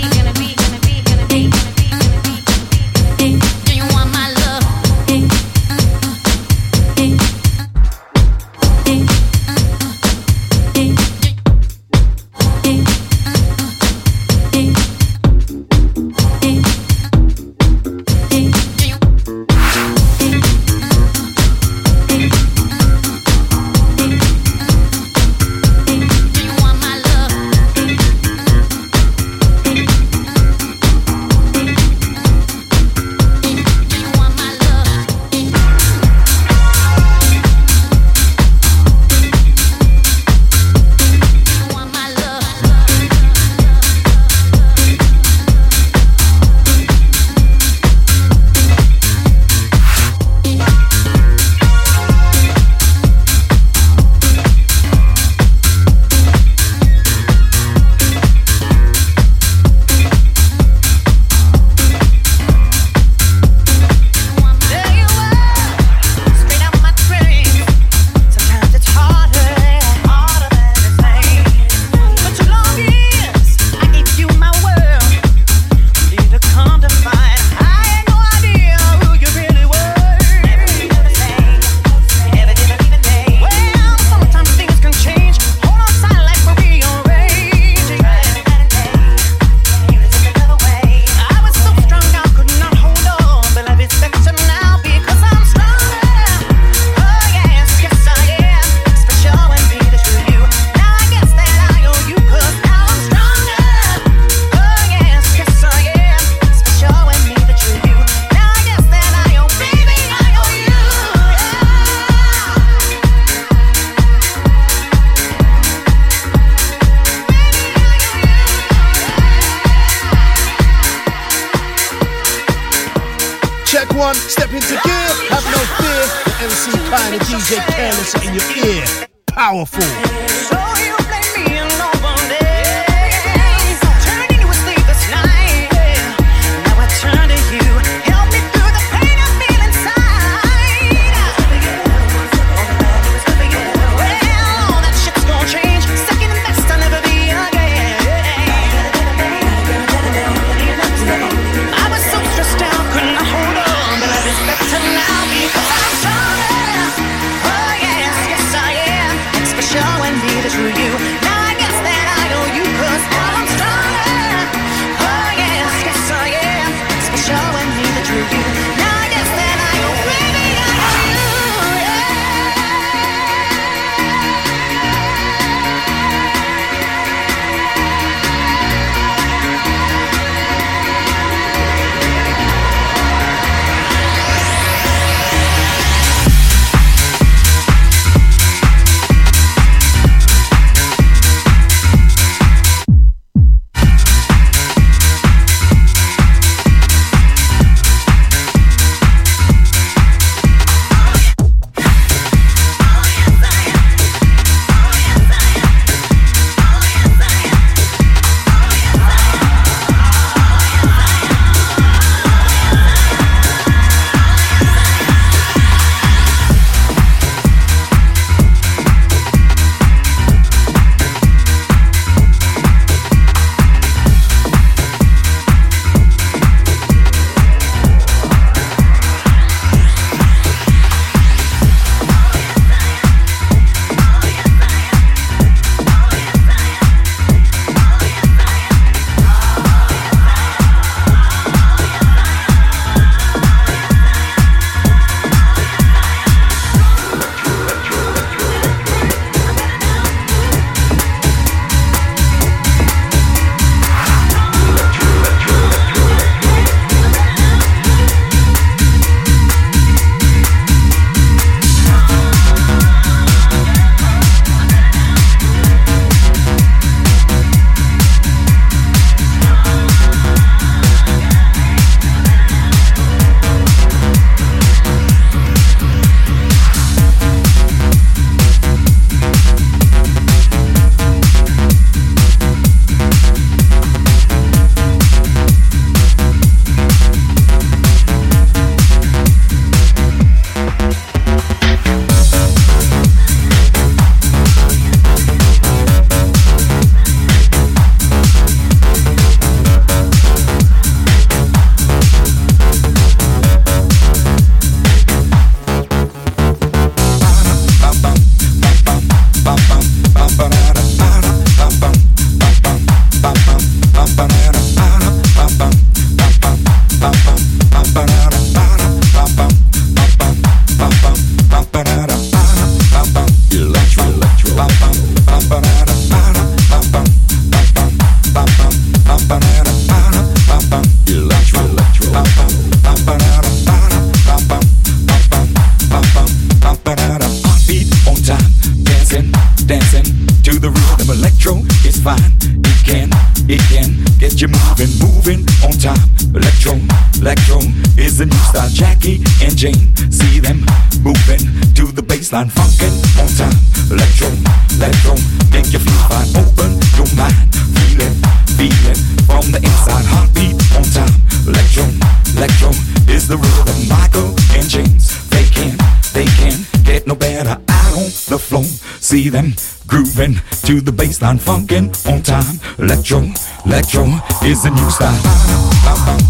Funkin' on time. Electro, electro is the new style.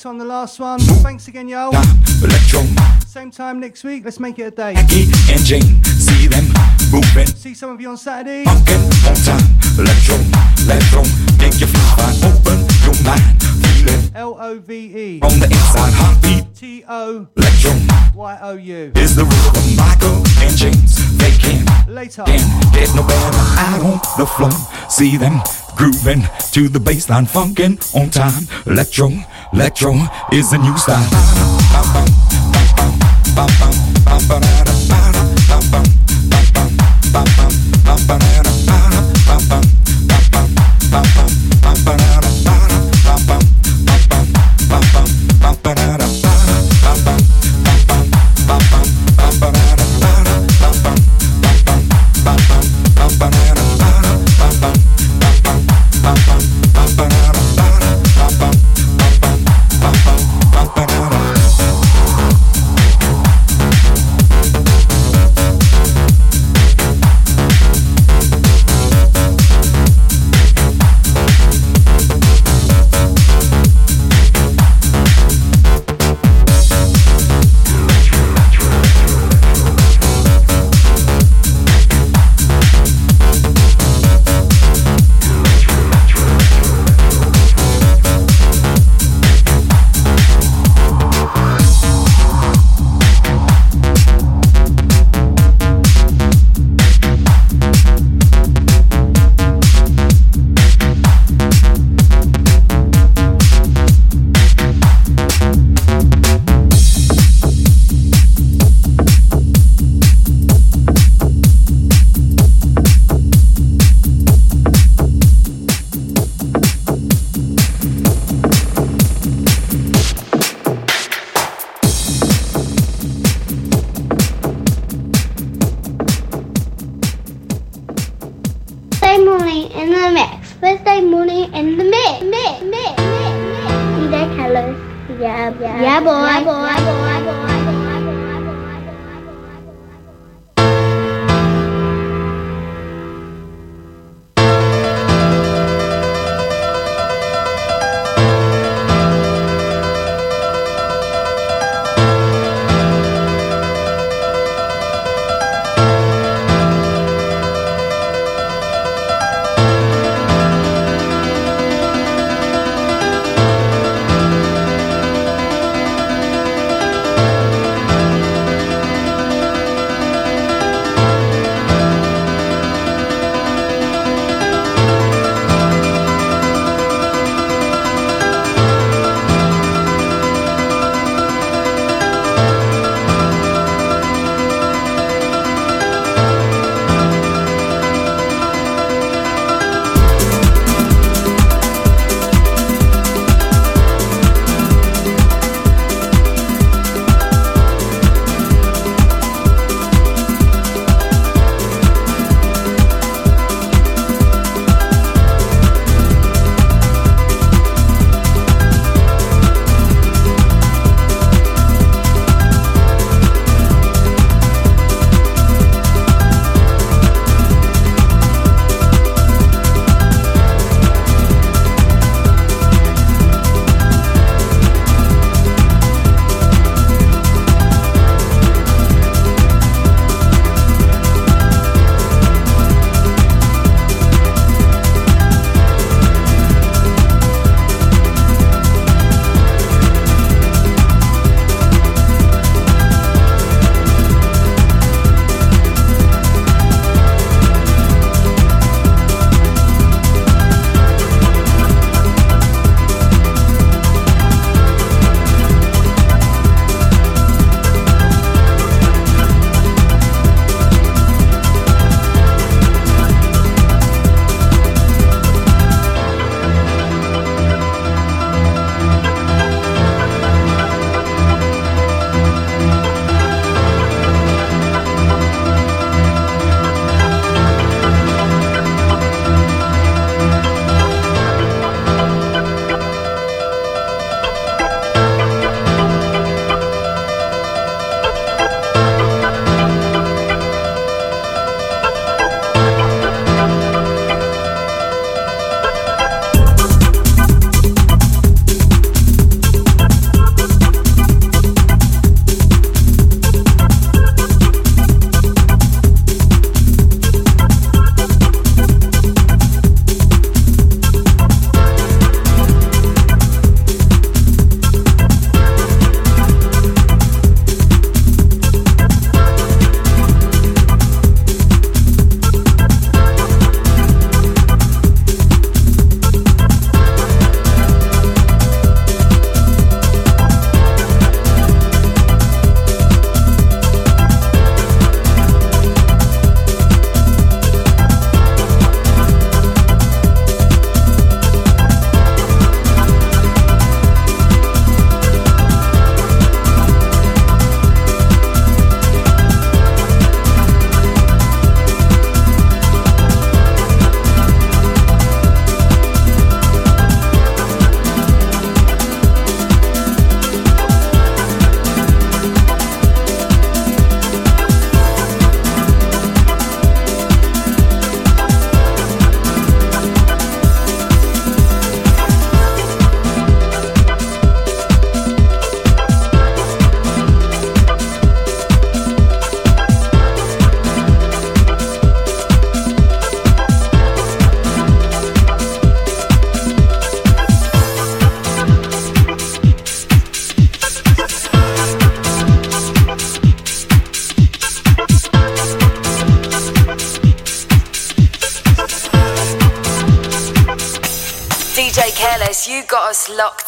Next one, the last one. Thanks again, yo. Electro, Same time next week. Let's make it a day. And Jane, see them moving. See some of you on Saturday. Funkin' on time. Electro, electro, make you feel fine. Open your mind, feel it L O V E from the inside. Heartbeat, T O electro Y O U. is the rhythm. Michael and James, they can, Later. can get no better out on the floor. See them grooving to the baseline, funkin' on time. Electro, electro is the new style.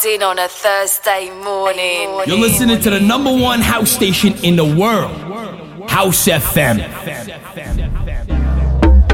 In on a Thursday morning. You're listening to the number one house station in the world, House FM.